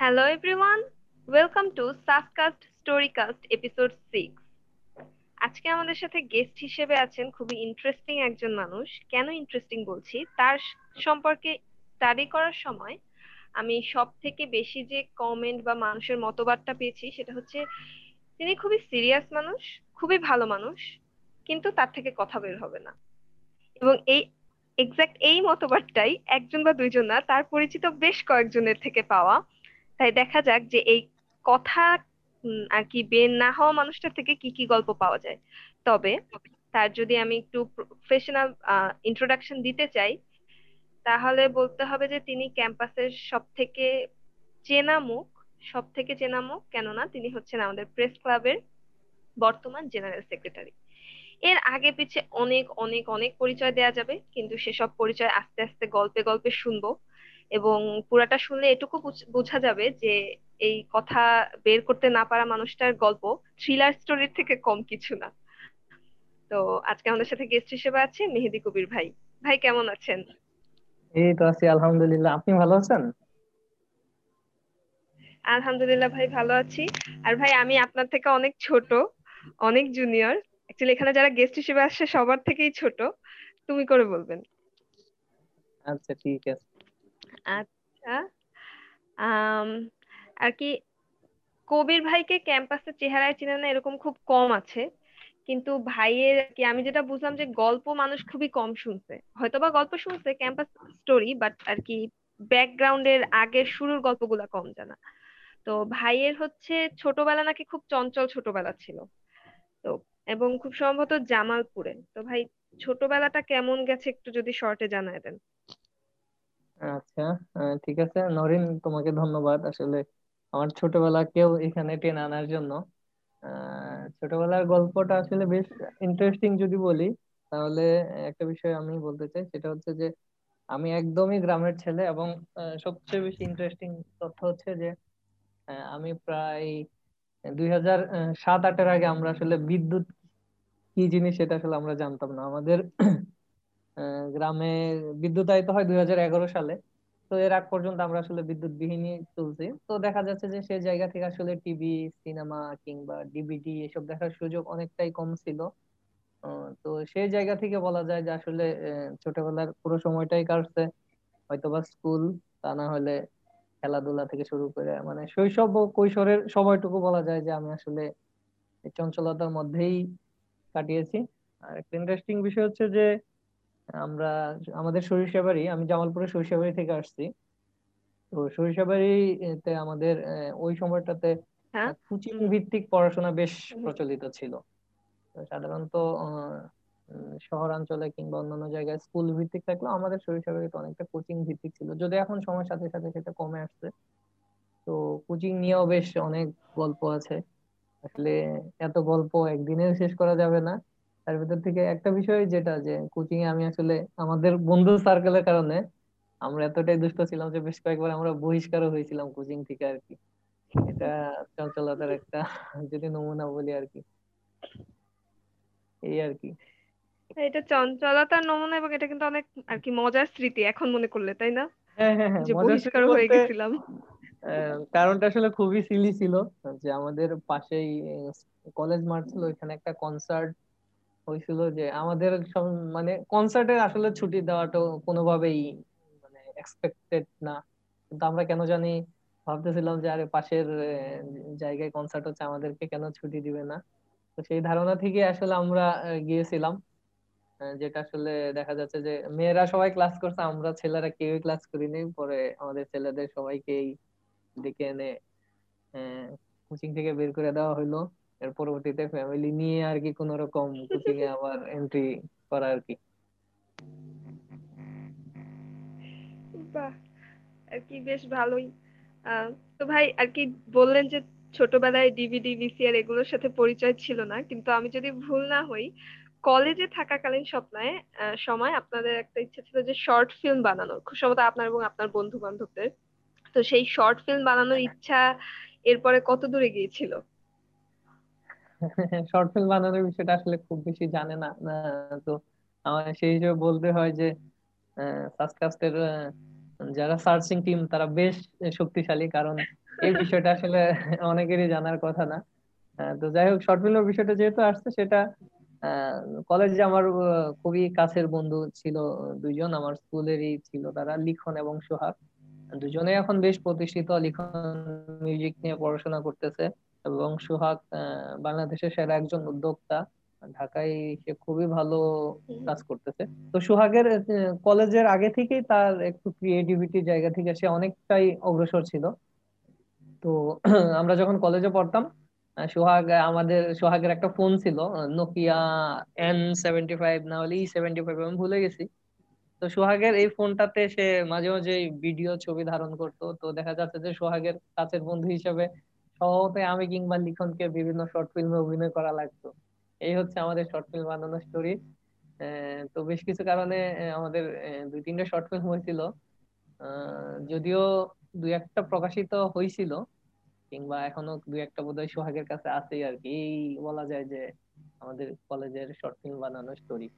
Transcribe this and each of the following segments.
Hello everyone, welcome to Saskast Storycast episode 6. আজকে আমাদের সাথে গেস্ট হিসেবে আছেন খুবই ইন্টারেস্টিং একজন মানুষ। কেন ইন্টারেস্টিং বলছি? তার সম্পর্কে স্টাডি করার সময় আমি সব থেকে বেশি যে কমেন্ট বা মানুষের মতবাদটা পেয়েছি সেটা হচ্ছে তিনি খুবই সিরিয়াস মানুষ খুবই ভালো মানুষ কিন্তু তার থেকে কথা বের হবে না। এবং এই এক্সাক্ট এই মতবাদটাই একজন বা দুইজন না তার পরিচিত বেশ কয়েকজনের থেকে পাওয়া। তাই দেখা যাক যে এই কথা আর কি বের না হওয়া মানুষটার থেকে কি কি গল্প পাওয়া যায়। তবে তার যদি আমি একটু প্রফেশনাল ইন্ট্রোডাকশন দিতে চাই, তাহলে বলতে হবে যে তিনি ক্যাম্পাসের সব থেকে চেনা মুখ সব থেকে চেনা মুখ কেননা তিনি হচ্ছেন আমাদের প্রেস ক্লাবের বর্তমান জেনারেল সেক্রেটারি। এর আগে পিছে অনেক অনেক অনেক পরিচয় দেয়া যাবে, কিন্তু সেসব পরিচয় আস্তে আস্তে গল্পে গল্পে শুনব। এবং পুরাটা শুনলে এটুকু বোঝা যাবে যে এই কথা বের করতে না পারা মানুষটার গল্প থ্রিলার স্টোরির থেকে কম কিছু না। তো আজকে আমাদের সাথে গেস্ট হিসেবে আছে মেহেদি কবির ভাই। ভাই কেমন আছেন? এই তো আছি আলহামদুলিল্লাহ। আপনি ভালো আছেন? আলহামদুলিল্লাহ ভাই ভালো আছি। আর ভাই আমি আপনার থেকে অনেক ছোট অনেক জুনিয়র অ্যাকচুয়ালি এখানে যারা গেস্ট হিসেবে আসছে সবার থেকেই ছোট। তুমি করে বলবেন। আচ্ছা ঠিক আছে। আচ্ছা আর কি কবির ভাইকে ক্যাম্পাসের চেহারায় চিনে না এরকম খুব কম আছে। কিন্তু ভাইয়ের কি, আমি যেটা বুঝলাম যে গল্প মানুষ খুবই কম শুনছে। হয়তোবা গল্প শুনছে, ক্যাম্পাস স্টোরি বাট আর কি ব্যাকগ্রাউন্ডের আগের শুরুর গল্পগুলা কম জানা। তো ভাইয়ের হচ্ছে ছোটবেলা নাকি খুব চঞ্চল ছোটবেলা ছিল। তো, এবং খুব সম্ভবত জামালপুরে। তো ভাই, ছোটবেলাটা কেমন গেছে একটু যদি শর্টে জানায় দেন। আচ্ছা ঠিক আছে। নরিন, তোমাকে ধন্যবাদ। আসলে আমার ছোটবেলা কেউ এখানে টেনে আনার জন্য। ছোটবেলার গল্পটা আসলে বেশ ইন্টারেস্টিং যদি বলি, তাহলে একটা বিষয় আমি বলতে চাই। সেটা হচ্ছে যে, আমি একদমই গ্রামের ছেলে এবং সবচেয়ে বেশি ইন্টারেস্টিং তথ্য হচ্ছে যে আমি প্রায় দুই হাজার সাত, আটের আগে আমরা আসলে বিদ্যুৎ কি জিনিস সেটা আসলে আমরা জানতাম না। আমাদের গ্রামে বিদ্যুৎ বিদ্যুতায়িত হয় দুই হাজার এগারো সালে। তো এর আগ পর্যন্ত আমরা আসলে বিদ্যুৎ বিহীনই চলছি। তো দেখা যাচ্ছে যে সেই জায়গা থেকে আসলে টিভি, সিনেমা কিংবা ডিভিডি এসব দেখার সুযোগ অনেকটাই কম ছিল। তো সেই জায়গা থেকে বলা যায় যে আসলে ছোটবেলার পুরো সময়টাই কাটছে। হয়তোবা স্কুল, তা না হলে খেলাধুলা থেকে শুরু করে মানে শৈশব ও কৈশোরের সময়টুকু বলা যায় যে আমি আসলে চঞ্চলতার মধ্যেই কাটিয়েছি। আর একটা ইন্টারেস্টিং বিষয় হচ্ছে যে আমরা আমাদের সরিষাবাড়ি আমি জামালপুরের সরিষাবাড়ি থেকে আসছি। তো সরিষাবাড়িতে আমাদের ওই সময়টাতে হ্যাঁ। কোচিং ভিত্তিক পড়াশোনা বেশ প্রচলিত ছিল। সাধারণত শহরাঞ্চলে কিংবা অন্যান্য জায়গায় স্কুল ভিত্তিক থাকলেও আমাদের সরিষাবাড়িতে অনেকটা কোচিং ভিত্তিক ছিল। যদি এখন সময়ের সাথে সাথে সেটা কমে আসছে। তো কোচিং নিয়েও বেশ অনেক গল্প আছে। আসলে এত গল্প একদিনেও শেষ করা যাবে না। তার ভিতর থেকে একটা বিষয় যেটা যে কোচিং এ আমি আসলে আমাদের বন্ধু সার্কেলের কারণে আমরা এতটাই দুষ্ট ছিলাম যে বেশ কয়েকবার আমরা বহিষ্কারও হয়েছিলাম কোচিং থেকে আর কি। এটা চঞ্চলতার একটা যদি নমুনা বলি আর কি। এই আর কি। এটা চঞ্চলতার নমুনা এবং এটা কিন্তু অনেক আর কি মজার স্মৃতি এখন মনে করলে তাই না? হ্যাঁ হ্যাঁ হ্যাঁ যে বহিষ্কার হয়ে গেছিলাম। কারণটা আসলে খুবই সিলি ছিল যে আমাদের পাশেই কলেজ মাঠ ছিল ওইখানে একটা কনসার্ট হয়েছিল যে আমাদের মানে কনসার্টে আসলে ছুটি দেওয়াটা কোনোভাবেই মানে এক্সপেক্টেড না। কিন্তু আমরা কেন জানি ভাবতেছিলাম যে, আরে পাশের জায়গায় কনসার্ট হচ্ছে, আমাদেরকে কেন ছুটি দিবে না? তো সেই ধারণা থেকে আসলে আমরা গিয়েছিলাম। যেটা আসলে দেখা যাচ্ছে যে, মেয়েরা সবাই ক্লাস করছে, আমরা ছেলেরা কেউই ক্লাস করিনি। পরে আমাদের ছেলেদের সবাইকেই ডেকে এনে কোচিং থেকে বের করে দেওয়া হলো। এর পরবর্তীতে ফ্যামিলি নিয়ে আর কি কোন রকম কোচিং এ আবার এন্ট্রি করা আর কি বাহ আর কি বেশ ভালোই। তো ভাই আর কি বললেন যে ছোটবেলায় ডিভিডি ভিসিআর এগুলোর সাথে পরিচয় ছিল না কিন্তু আমি যদি ভুল না হই কলেজে থাকাকালীন স্বপ্নায় সময় আপনাদের একটা ইচ্ছা ছিল যে শর্ট ফিল্ম বানানোর। খুব সম্ভবত আপনার এবং আপনার বন্ধু বান্ধবদের তো সেই শর্ট ফিল্ম বানানোর ইচ্ছা এরপরে কত দূরে গিয়েছিল? শর্ট ফিল্ম বানানোর বিষয়টা আসলে খুব বেশি জানে না। তো আমার সেই হিসেবে বলতে হয় যে সাসকাস্টের যারা সার্চিং টিম, তারা বেশ শক্তিশালী। কারণ এই বিষয়টা আসলে অনেকেরই জানার কথা না। তো যাই হোক, শর্ট ফিল্মের বিষয়টা যেহেতু আসছে, সেটা কলেজে আমার খুবই কাছের বন্ধু ছিল, দুইজন আমার স্কুলেরই ছিল তারা, লিখন এবং সোহাগ। দুজনে এখন বেশ প্রতিষ্ঠিত, লিখন মিউজিক নিয়ে পড়াশোনা করতেছে। এবং সোহাগ বাংলাদেশের সেরা একজন উদ্যোক্তা। ঢাকায় সে খুবই ভালো কাজ করতেছে। তো সোহাগের কলেজের আগে থেকেই তার একটু ক্রিয়েটিভিটি জায়গা থেকে সে অনেকটাই অগ্রসর ছিল। তো আমরা যখন কলেজে পড়তাম সোহাগ আমাদের সোহাগের একটা ফোন ছিল নোকিয়া এন সেভেন্টি ফাইভ না হলে ই সেভেন্টি ফাইভ আমি ভুলে গেছি। তো সোহাগের এই ফোনটাতে সে মাঝে মাঝে ভিডিও ছবি ধারণ করতো। তো দেখা যাচ্ছে যে সোহাগের কাছের বন্ধু হিসেবে স্বভাবতই আমি কিংবা লিখনকে বিভিন্ন শর্ট ফিল্মে অভিনয় করা লাগতো। এই হচ্ছে আমাদের শর্ট ফিল্ম বানানোর স্টোরি তো বেশ কিছু কারণে আমাদের দুই তিনটা শর্ট ফিল্ম হয়েছিল। যদিও দুই একটা প্রকাশিত হয়েছিল, কিংবা এখনও দুই একটা বোধহয় সোহাগের কাছে আছে আর কি। এই বলা যায় যে আমাদের কলেজের শর্ট ফিল্ম বানানোর স্টোরি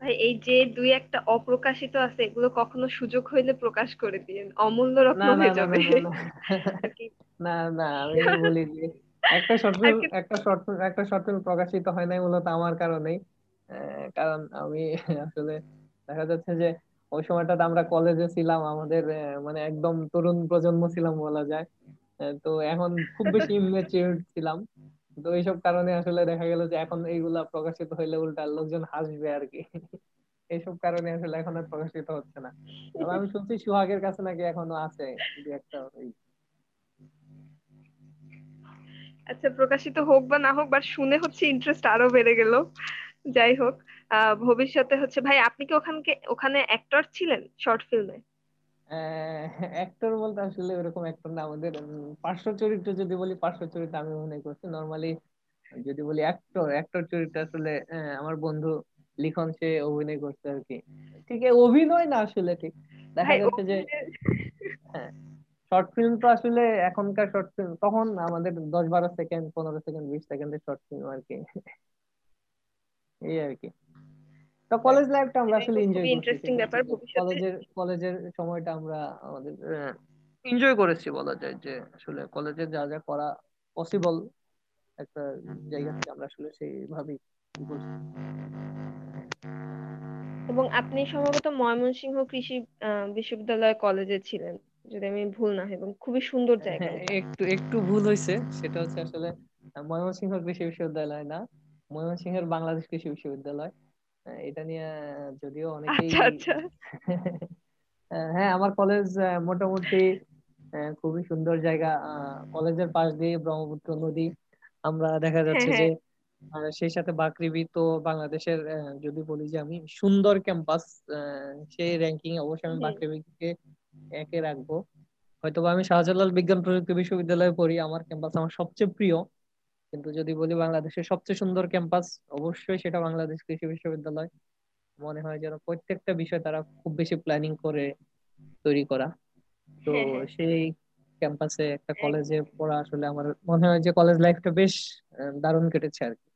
ভাই এই যে দুই একটা অপ্রকাশিত আছে এগুলো কখনো সুযোগ হইলে প্রকাশ করে দিয়েন। অমূল্য রত্ন হয়ে যাবে। না না। আমি বলি যে একটা শর্ট ফিল্ম কি- একটা শর্ট একটা শর্ট ফিল্ম প্রকাশিত হয় নাই মূলত আমার কারণেই। কারণ আমি আসলে দেখা যাচ্ছে যে ওই সময়টাতে আমরা কলেজে ছিলাম আমাদের মানে একদম তরুণ প্রজন্ম ছিলাম বলা যায়। তো এখন খুব বেশি ইমেচিউর ছিলাম। তো এইসব কারণে আসলে দেখা গেল যে এখন এইগুলা প্রকাশিত হইলে উল্টা লোকজন হাসবে আর কি। এইসব কারণে আসলে এখন আর প্রকাশিত হচ্ছে না। তবে আমি শুনছি সুহাগের কাছে নাকি এখনও আছে দু একটা ওই। আচ্ছা প্রকাশিত হোক বা না হোক বাট শুনে হচ্ছে ইন্টারেস্ট আরও বেড়ে গেল। যাই হোক ভবিষ্যতে হচ্ছে, ভাই, আপনি কি ওখানকে, ওখানে অ্যাক্টর ছিলেন শর্ট ফিল্মে অ্যাক্টর বলতে আসলে ওরকম অ্যাক্টর না। আমাদের পার্শ্ব চরিত্র যদি বলি পার্শ্ব চরিত্র আমি অভিনয় করছি নর্মালি যদি বলি অ্যাক্টর অ্যাক্টর চরিত্র আসলে আহ, আমার বন্ধু লিখন সে অভিনয় করছে আর কি। ঠিক অভিনয় না আসলে ঠিক। দেখা যাচ্ছে যে হ্যাঁ শর্ট ফিল্ম তো আসলে এখনকার শর্ট ফিল্ম তখন আমাদের দশ বারো সেকেন্ড পনেরো সেকেন্ড বিশ সেকেন্ডের শর্ট ফিল্ম আর কি। এই আর কি। তো কলেজ লাইফটা আমরা আসলে এনজয় ইন্টারেস্টিং ব্যাপার কলেজের কলেজের সময়টা আমরা আমাদের এনজয় করেছি বলা যায় যে আসলে কলেজে যা যা করা পসিবল একটা জায়গা থেকে আমরা আসলে সেইভাবেই এবং আপনি সম্ভবত ময়মনসিংহ কৃষি বিশ্ববিদ্যালয় কলেজে ছিলেন যদি আমি ভুল না এবং খুবই সুন্দর জায়গা হ্যাঁ একটু একটু ভুল হয়েছে সেটা হচ্ছে আসলে ময়মনসিংহ কৃষি বিশ্ববিদ্যালয় না ময়মনসিংহের বাংলাদেশ কৃষি বিশ্ববিদ্যালয়। এটা নিয়ে যদিও অনেকেই আচ্ছা আচ্ছা। হ্যাঁ আমার কলেজ মোটামুটি খুবই সুন্দর জায়গা। কলেজের পাশ দিয়ে ব্রহ্মপুত্র নদী। আমরা দেখা হ্যাঁ যাচ্ছে যে হ্যাঁ। সেই সাথে বাকৃবি তো বাংলাদেশের যদি বলি যে আমি সুন্দর ক্যাম্পাস সেই র্যাঙ্কিং অবশ্যই আমি বাকৃবিকে একে রাখব। হয়তোবা আমি শাহজালাল বিজ্ঞান প্রযুক্তি বিশ্ববিদ্যালয়ে পড়ি আমার ক্যাম্পাস আমার সবচেয়ে প্রিয়। কিন্তু যদি বলি বাংলাদেশের সবচেয়ে সুন্দর ক্যাম্পাস অবশ্যই সেটা বাংলাদেশ কৃষি বিশ্ববিদ্যালয়। মনে হয় যেন প্রত্যেকটা বিষয় তারা খুব বেশি প্ল্যানিং করে তৈরি করা। তো হ্যাঁ হ্যাঁ। সেই ক্যাম্পাসে একটা কলেজে পড়া আসলে আমার মনে হয় যে কলেজ লাইফটা বেশ দারুণ কেটেছে আর কি।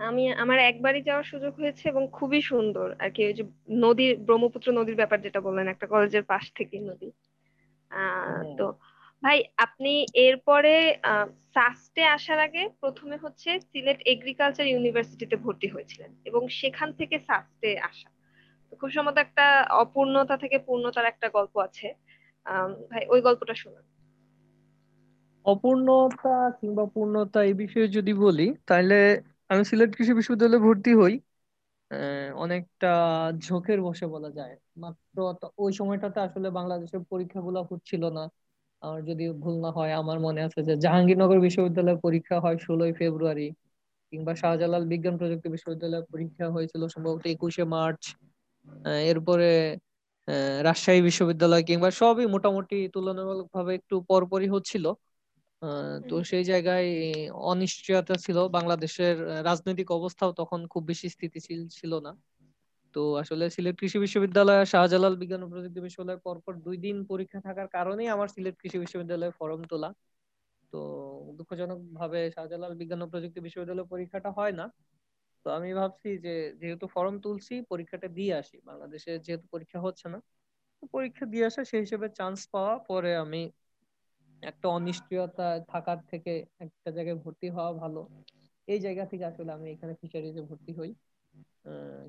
আমি আমার একবারই যাওয়ার সুযোগ হয়েছে এবং খুবই সুন্দর। আর কি ওই যে নদীর ব্রহ্মপুত্র নদীর ব্যাপার যেটা বললেন একটা কলেজের পাশ থেকেই নদী। আহ হ্যাঁ। তো ভাই, আপনি এরপরে সাস্টে আসার আগে প্রথমে হচ্ছে সিলেট এগ্রিকালচার ইউনিভার্সিটিতে ভর্তি হয়েছিলেন এবং সেখান থেকে সাস্টে আসা। খুব সম্ভবত একটা অপূর্ণতা থেকে পূর্ণতার একটা গল্প আছে। ভাই, ওই গল্পটা শুনুন। অপূর্ণতা কিংবা পূর্ণতা এই বিষয়ে যদি বলি তাহলে আমি সিলেট কৃষি বিশ্ববিদ্যালয়ে ভর্তি হই। অনেকটা ঝোঁকের বসে বলা যায়। মাত্র ওই সময়টাতে আসলে বাংলাদেশের পরীক্ষাগুলো হচ্ছিল না। আর যদি ভুল না হয় আমার মনে আছে যে জাহাঙ্গীরনগর বিশ্ববিদ্যালয়ের পরীক্ষা হয় ষোলোই ফেব্রুয়ারি কিংবা শাহজালাল বিজ্ঞান প্রযুক্তি বিশ্ববিদ্যালয়ের পরীক্ষা হয়েছিল সম্ভবত একুশে মার্চ এরপরে আহ, রাজশাহী বিশ্ববিদ্যালয় কিংবা সবই মোটামুটি তুলনামূলকভাবে একটু পরপরই হচ্ছিল। আহ, তো সেই জায়গায় অনিশ্চয়তা ছিল। বাংলাদেশের রাজনৈতিক অবস্থাও তখন খুব বেশি স্থিতিশীল ছিল না। তো আসলে সিলেট কৃষি বিশ্ববিদ্যালয় শাহজালাল বিজ্ঞান ও প্রযুক্তি বিশ্ববিদ্যালয় পরপর দুই দিন পরীক্ষা থাকার কারণেই আমার সিলেট কৃষি বিশ্ববিদ্যালয়ে ফর্ম তোলা। তো দুঃখজনক ভাবে শাহজালাল বিজ্ঞান ও প্রযুক্তি বিশ্ববিদ্যালয় পরীক্ষাটা হয় না। তো আমি ভাবছি যে যেহেতু ফর্ম তুলছি, পরীক্ষাটা দিয়ে আসি। বাংলাদেশে যেহেতু পরীক্ষা হচ্ছে না পরীক্ষা দিয়ে আসা সেই হিসেবে চান্স পাওয়া, পরে আমি একটা অনিশ্চয়তা থাকার থেকে একটা জায়গায় ভর্তি হওয়া ভালো। এই জায়গা থেকে আসলে আমি এখানে ফিশারিজে ভর্তি হই।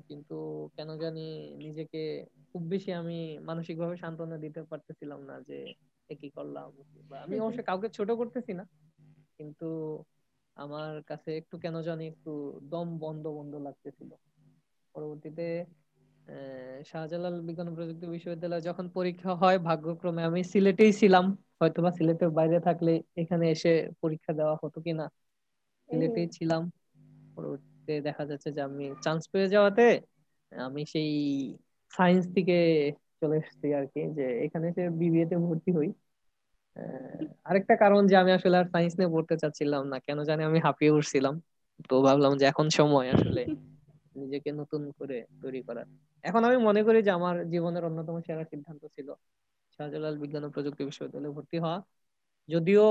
কিন্তু কেন জানি নিজেকে খুব বেশি আমি মানসিক ভাবে সান্ত্বনা দিতে পারতেছিলাম না যে কি করলাম। আমি অবশ্য কাউকে ছোট করতেছি না কিন্তু আমার কাছে একটু কেন জানি একটু দম বন্ধ বন্ধ লাগতেছিল। পরবর্তীতে শাহজালাল বিজ্ঞান প্রযুক্তি বিশ্ববিদ্যালয়ে যখন পরীক্ষা হয় ভাগ্যক্রমে আমি সিলেটেই ছিলাম। হয়তোবা সিলেটের বাইরে থাকলে এখানে এসে পরীক্ষা দেওয়া হতো কিনা সিলেটেই ছিলাম। পরবর্তীতে দেখা যাচ্ছে যে আমি চান্স পেয়ে যাওয়াতে আমি সেই সায়েন্স থেকে চলে এসেছি আর কি, যে এখানে এসে বিবিএ তে ভর্তি হই। আরেকটা কারণ যে আমি আসলে আর সায়েন্স নিয়ে পড়তে চাচ্ছিলাম না, কেন জানি আমি হাঁপিয়ে উঠছিলাম। তো ভাবলাম যে এখন সময় আসলে নিজেকে নতুন করে তৈরি করার। এখন আমি মনে করি যে আমার জীবনের অন্যতম সেরা সিদ্ধান্ত ছিল শাহজালাল বিজ্ঞান ও প্রযুক্তি বিশ্ববিদ্যালয়ে ভর্তি হওয়া। যদিও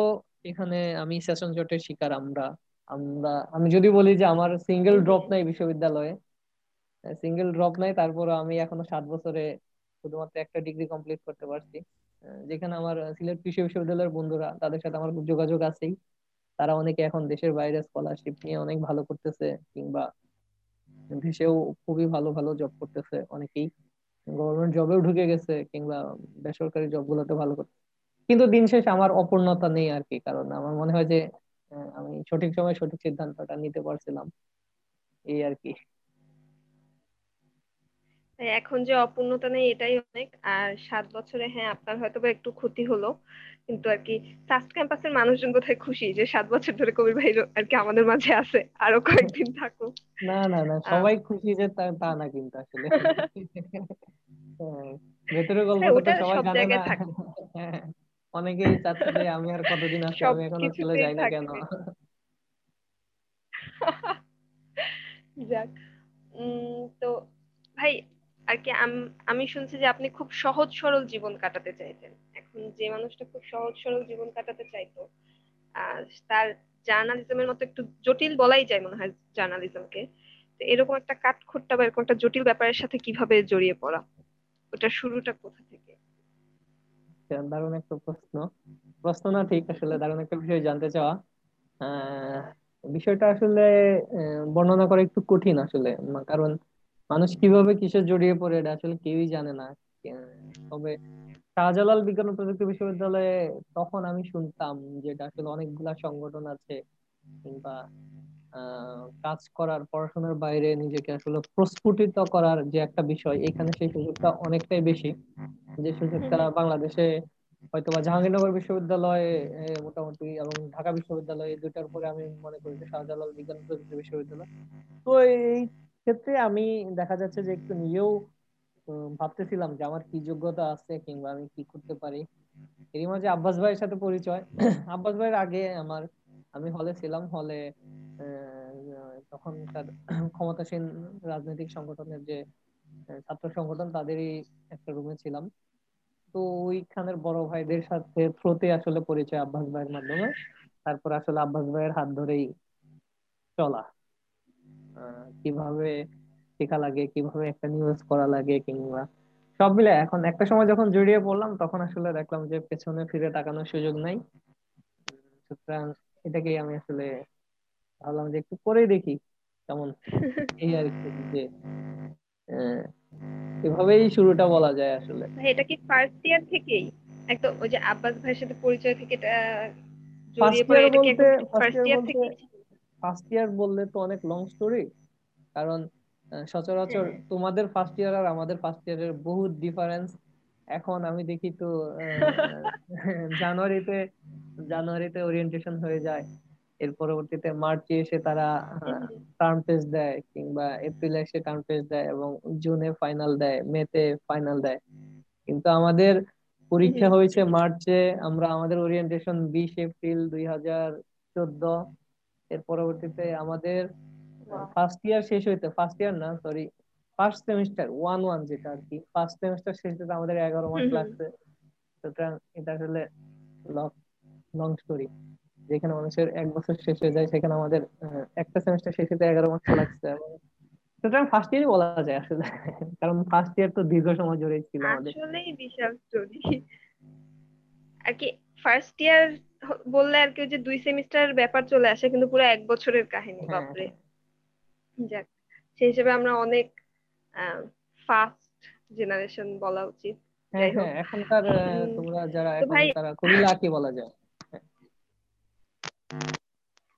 এখানে আমি সেশন জটের শিকার আমরা। আমরা, আমি যদি বলি যে আমার সিঙ্গেল ড্রপ নাই বিশ্ববিদ্যালয়ে সিঙ্গেল ড্রপ নাই তারপর আমি এখনও সাত বছরে শুধুমাত্র একটা ডিগ্রি কমপ্লিট করতে পারছি। যেখানে আমার সিলেট কৃষি বিশ্ববিদ্যালয়ের বন্ধুরা, তাদের সাথে আমার যোগাযোগ আছেই। তারা অনেকে এখন দেশের বাইরে স্কলারশিপ নিয়ে অনেক ভালো করতেছে, কিংবা দেশেও খুবই ভালো ভালো জব করতেছে অনেকেই। গভর্নমেন্ট জবেও ঢুকে গেছে, কিংবা বেসরকারি জব গুলোতে ভালো করছে কিন্তু দিন শেষ আমার অপূর্ণতা নেই আর কি, কারণ আমার মনে হয় যে আমি সঠিক সময় সঠিক সিদ্ধান্তটা নিতে পারছিলাম। এই আর কি। এখন যে অপূর্ণতা নেই এটাই অনেক আর সাত বছরে হ্যাঁ আপনার হয়তো বা একটু ক্ষতি হলো কিন্তু আর কি সাস্ট ক্যাম্পাসের মানুষজন কোথায় খুশি যে সাত বছর ধরে কবির ভাই আর কি আমাদের মাঝে আছে আরও কয়েকদিন থাকুক। না না না সবাই খুশি যে তা না কিন্তু আসলে। ভেতরে হ্যাঁ, গল্পটা তো সবাই জানে না। হ্যাঁ, অনেকেই চাচ্ছে যে আমি আর কতদিন আছি আমি এখনও চলে যাই না কেন? যাক তো ভাই আর কি আমি শুনছি যে আপনি খুব সহজ সরল জীবন কাটাতে চাইতেন। এখন যে মানুষটা খুব সহজ সরল জীবন কাটাতে চাইতো তার জার্নালিজমের মতো একটু জটিল বলাই যায় মনে হয় জার্নালিজমকে। তো এরকম একটা কাঠখোট্টা বা এরকম একটা জটিল ব্যাপারের সাথে কীভাবে জড়িয়ে পড়া? ওটা শুরুটা কোথা থেকে দারুণ একটা প্রশ্ন। প্রশ্ন না, ঠিক আসলে দারুণ একটা বিষয় জানতে চাওয়া। বিষয়টা আসলে বর্ণনা করা একটু কঠিন আসলে। কারণ মানুষ কীভাবে কিসে জড়িয়ে পড়ে এটা আসলে কেউই জানে না। তবে শাহজালাল বিজ্ঞান ও প্রযুক্তি বিশ্ববিদ্যালয়ে তখন আমি শুনতাম যে এটা আসলে অনেকগুলা সংগঠন আছে, কিংবা কাজ করার পড়াশোনার বাইরে নিজেকে আসলে প্রস্ফুটিত করার যে একটা বিষয় এখানে সেই সুযোগটা অনেকটাই বেশি। যে সুযোগটা বাংলাদেশে হয়তো বা জাহাঙ্গীরনগর বিশ্ববিদ্যালয় মোটামুটি এবং ঢাকা বিশ্ববিদ্যালয় এই দুটার পরে আমি মনে করি যে শাহজালাল বিজ্ঞান প্রযুক্তি বিশ্ববিদ্যালয়। তো এই ক্ষেত্রে আমি দেখা যাচ্ছে যে একটু নিজেও ভাবতেছিলাম যে আমার কি যোগ্যতা আছে কিংবা আমি কি করতে পারি। এরই মাঝে আব্বাস ভাইয়ের সাথে পরিচয়। আব্বাস ভাইয়ের আগে আমার আমি হলে ছিলাম হলে তখনকার ক্ষমতাসীন রাজনৈতিক সংগঠনের যে ছাত্র সংগঠন, তাদেরই একটা রুমে ছিলাম। তো ওইখানের বড় ভাইদের সাথে থ্রোতে আসলে পরিচয় আব্বাস ভাইয়ের মাধ্যমে। তারপর আসলে আব্বাস ভাইয়ের হাত ধরেই চলা। কীভাবে শেখা লাগে, কীভাবে একটা নিউজ করা লাগে কিংবা সব মিলে এখন একটা সময় যখন জড়িয়ে পড়লাম, তখন আসলে দেখলাম যে পেছনে ফিরে তাকানোর সুযোগ নাই। সুতরাং এটাকেই আমি আসলে ভাবলাম যে একটু করেই দেখি কেমন এই আর কি যে এভাবেই শুরুটা বলা যায় আসলে। এটা কি ফার্স্ট ইয়ার থেকেই? একদম ওই যে আব্বাস ভাইয়ের সাথে পরিচয় থেকে এটা ফার্স্ট ইয়ার থেকে ফার্স্ট ইয়ার বললে তো অনেক লং স্টোরি কারণ সচরাচর হ্যাঁ। তোমাদের ফার্স্ট ইয়ার আর আমাদের ফার্স্ট ইয়ারের বহুত ডিফারেন্স এখন আমি দেখি তো জানুয়ারিতে জানুয়ারিতে ওরিয়েন্টেশন হয়ে যায়। এর পরবর্তীতে মার্চে এসে তারা টার্ম টেস্ট দেয় কিংবা এপ্রিলে এসে টার্ম টেস্ট দেয় এবং জুনে ফাইনাল দেয় মেতে ফাইনাল দেয়। কিন্তু আমাদের পরীক্ষা হয়েছে মার্চে আমরা আমাদের ওরিয়েন্টেশন বিশ এপ্রিল দুই হাজার চোদ্দ। এর পরবর্তীতে আমাদের ফার্স্ট ইয়ার শেষ হইতে ফার্স্ট ইয়ার না sorry first semester one one যেটা আর কি ফার্স্ট সেমিস্টার শেষ হতে আমাদের এগারো মাস লাগছে। সুতরাং এটা আসলে লং স্টোরি যেখানে মানুষের এক বছর শেষ হয়ে যায় সেখানে আমাদের একটা সেমিস্টার শেষ হতে এগারো মাস লাগছে। সুতরাং ফার্স্ট ইয়ারই বলা যায় আসলে। কারণ ফার্স্ট ইয়ার তো দীর্ঘ সময় জুড়ে ছিল আমাদের। আসলেই বিশাল স্টোরি আর কি ফার্স্ট ইয়ার বললে আর কি যে দুই সেমিস্টার ব্যাপার চলে আসে কিন্তু পুরো এক বছরের কাহিনী হ্যাঁ বাপরে। যাক সেই হিসেবে আমরা অনেক ফাস্ট জেনারেশন বলা উচিত। হ্যাঁ হ্যাঁ এখনকার তোমরা যারা এখন তারা খুবই লাকি বলা যায়।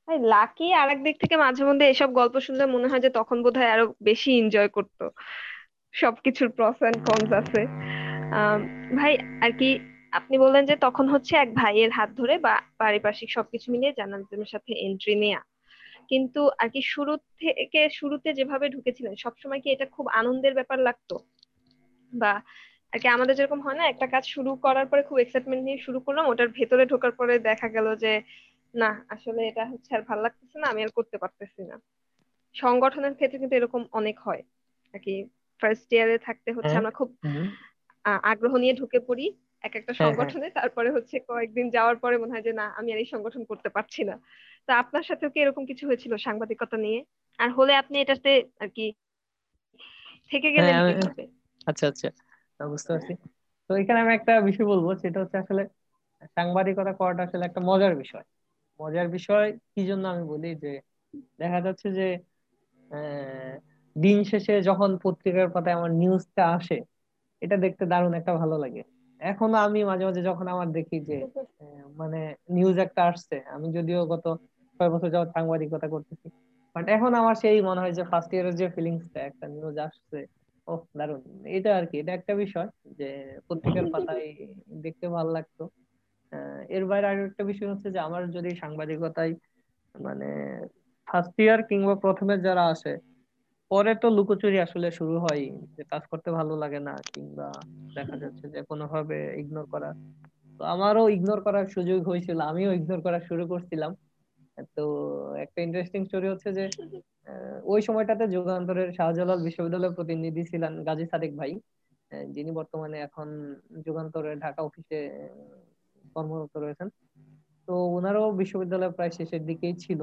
লাকি আর এক দিক থেকে মাঝে মধ্যে এসব গল্প শুনলে মনে হয় যে তখন বোধহয় আরও বেশি এনজয় করতো। সবকিছুর প্রস এন্ড কনস আছে। ভাই, আর কি আপনি বললেন যে তখন হচ্ছে এক ভাইয়ের হাত ধরে বা পারিপার্শ্বিক সবকিছু মিলিয়ে জার্নালিজমের সাথে এন্ট্রি নেয়া। কিন্তু আর কি শুরু থেকে শুরুতে যেভাবে ঢুকেছিলেন, সবসময় কি এটা খুব আনন্দের ব্যাপার লাগতো? বা আর কি আমাদের যেরকম হয় না, একটা কাজ শুরু করার পরে খুব এক্সাইটমেন্ট নিয়ে শুরু করলাম, ওটার ভেতরে ঢোকার পরে দেখা গেল যে না আসলে এটা হচ্ছে আর ভালো লাগতেছে না আমি আর করতে পারতেছি না। সংগঠনের ক্ষেত্রে কিন্তু এরকম অনেক হয়। আর কি ফার্স্ট ইয়ারে থাকতে হচ্ছে হ্যাঁ আমরা খুব আগ্রহ নিয়ে ঢুকে পড়ি এক একটা হ্যাঁ হ্যাঁ। সংগঠনে তারপরে হচ্ছে কয়েকদিন যাওয়ার পরে মনে হয় যে না আমি আর এই সংগঠন করতে পারছি না। তো আপনার সাথেও কি এরকম কিছু হয়েছিল সাংবাদিকতা নিয়ে? আর হলে আপনি এটাতে আর কি থেকে হ্যাঁ গেলেন কীভাবে? আচ্ছা আচ্ছা। বুঝতে পারছি। তো এখানে আমি একটা বিষয় বলব সেটা হচ্ছে আসলে সাংবাদিকতা করাটা আসলে একটা মজার বিষয়। মজার বিষয় কি জন্য আমি বলি যে দেখা যাচ্ছে যে দিন শেষে যখন পত্রিকার পাতায় আমার নিউজটা আসে এটা দেখতে দারুণ একটা ভালো লাগে। এখনও আমি মাঝে মাঝে যখন আমার দেখি যে মানে নিউজ একটা আসছে আমি যদিও গত ছয় বছর যাবত সাংবাদিকতা করতেছি বাট এখন আমার সেই মনে হয় যে ফার্স্ট ইয়ারের যে ফিলিংসটা একটা নিউজ আসছে ও দারুণ। এটা আর কি এটা একটা বিষয় যে পত্রিকার পাতায় দেখতে ভালো লাগতো। এর বাইরে আরও একটা বিষয় হচ্ছে যে আমার যদি সাংবাদিকতায় মানে ফার্স্ট ইয়ার কিংবা প্রথমে যারা আসে, পরে তো লুকোচুরি আসলে শুরু হয় যে কাজ করতে ভালো লাগে না কিংবা দেখা যাচ্ছে যে কোনোভাবে ইগনোর করা। তো আমারও ইগনোর করার সুযোগ হয়েছিল, আমিও ইগনোর করা শুরু করছিলাম। তো একটা ইন্টারেস্টিং স্টোরি হচ্ছে যে ওই সময়টাতে যুগান্তরের শাহজালাল বিশ্ববিদ্যালয়ের প্রতিনিধি ছিলেন গাজী সাদেক ভাই যিনি বর্তমানে এখন যুগান্তরের ঢাকা অফিসে কর্মরত রয়েছেন। তো ওনারও বিশ্ববিদ্যালয় প্রায় শেষের দিকেই ছিল।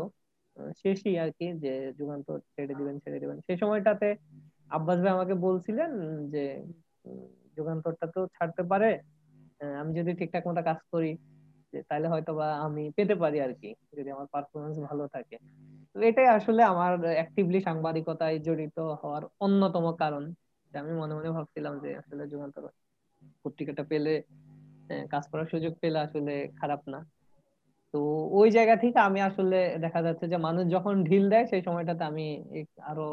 শেষই আর কি যে যুগান্তর ছেড়ে দিবেন ছেড়ে দিবেন। সেই সময়টাতে আব্বাস ভাই আমাকে বলছিলেন যে যুগান্তরটা তো ছাড়তে পারে। আমি যদি ঠিকঠাক মতো কাজ করি, যে তাহলে হয়তো বা আমি পেতে পারি আর কি, যদি আমার পারফরমেন্স ভালো থাকে। তো এটাই আসলে আমার অ্যাক্টিভলি সাংবাদিকতায় জড়িত হওয়ার অন্যতম কারণ। আমি মনে মনে ভাবছিলাম যে আসলে যুগান্তর পত্রিকাটা পেলে কাজ করার সুযোগ পেলে আসলে খারাপ না। তো ওই জায়গা থেকে আমি আসলে দেখা যাচ্ছে যে মানুষ যখন ঢিল দেয় সেই সময়টাতে আমি আরও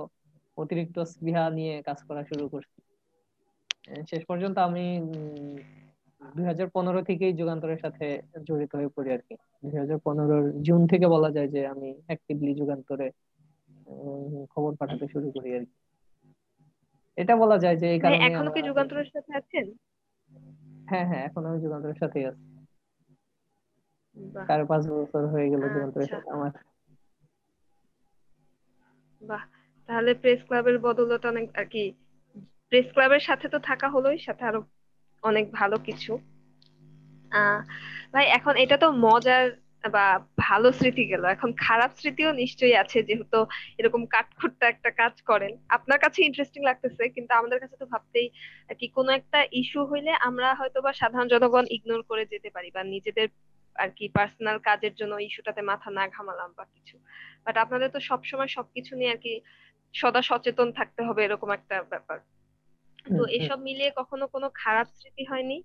অতিরিক্ত স্পৃহা নিয়ে কাজ করা শুরু করছি। শেষ পর্যন্ত আমি দুই হাজার পনেরো থেকেই যুগান্তরের সাথে জড়িত হয়ে পড়ি আর কি দুই হাজার পনেরোর জুন থেকে বলা যায় যে আমি অ্যাক্টিভলি যুগান্তরে খবর পাঠাতে শুরু করি আর কি এটা বলা যায় যে এই কারণে এখনও কি যুগান্তরের সাথে আছেন? হ্যাঁ হ্যাঁ এখন আমি যুগান্তরের সাথেই আছি। বাহ। চার পাঁচ বছর হয়ে গেল যুগান্তরের আচ্ছা। সাথে আমার। বাহ তাহলে প্রেস ক্লাবের বদৌলতে অনেক আর কি প্রেস ক্লাবের সাথে তো থাকা হলোই সাথে আরও অনেক ভালো কিছু। আহ ভাই এখন এটা তো মজার বা ভালো স্মৃতি গেল। এখন খারাপ স্মৃতিও নিশ্চয়ই আছে যেহেতু এরকম কাঠখুট্টা একটা কাজ করেন। আপনার কাছে ইন্টারেস্টিং লাগতেছে কিন্তু আমাদের কাছে তো ভাবতেই কি কোনো একটা ইস্যু হইলে আমরা হয়তো বা সাধারণ জনগণ ইগনোর করে যেতে পারি বা নিজেদের আর কি পার্সোনাল কাজের জন্য ইস্যুটাতে মাথা না ঘামালাম বা কিছু। বাট আপনাদের তো সবসময় সবকিছু নিয়ে আর কি সদা সচেতন থাকতে হবে এরকম একটা ব্যাপার। তো এসব মিলিয়ে কখনো কোনো খারাপ স্মৃতি হয়নি?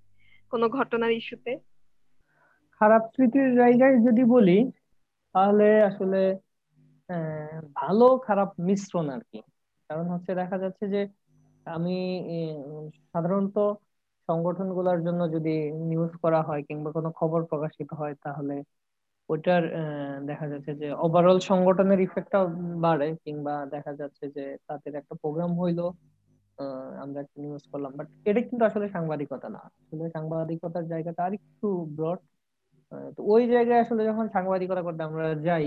কোনো ঘটনার ইস্যুতে খারাপ স্মৃতির জায়গায় যদি বলি তাহলে আসলে ভালো খারাপ মিশ্রণ আর কি। কারণ হচ্ছে দেখা যাচ্ছে যে আমি সাধারণত সংগঠনগুলোর জন্য যদি নিউজ করা হয় কিংবা কোনো খবর প্রকাশিত হয় তাহলে ওইটার আহ, দেখা যাচ্ছে যে ওভারঅল সংগঠনের ইফেক্টটা বাড়ে কিংবা দেখা যাচ্ছে যে তাদের একটা প্রোগ্রাম হইল আমরা একটা নিউজ করলাম। বাট এটা কিন্তু আসলে সাংবাদিকতা না। আসলে সাংবাদিকতার জায়গাটা আর একটু ব্রড তো ওই জায়গায় আসলে যখন সাংবাদিকতা করতে আমরা যাই,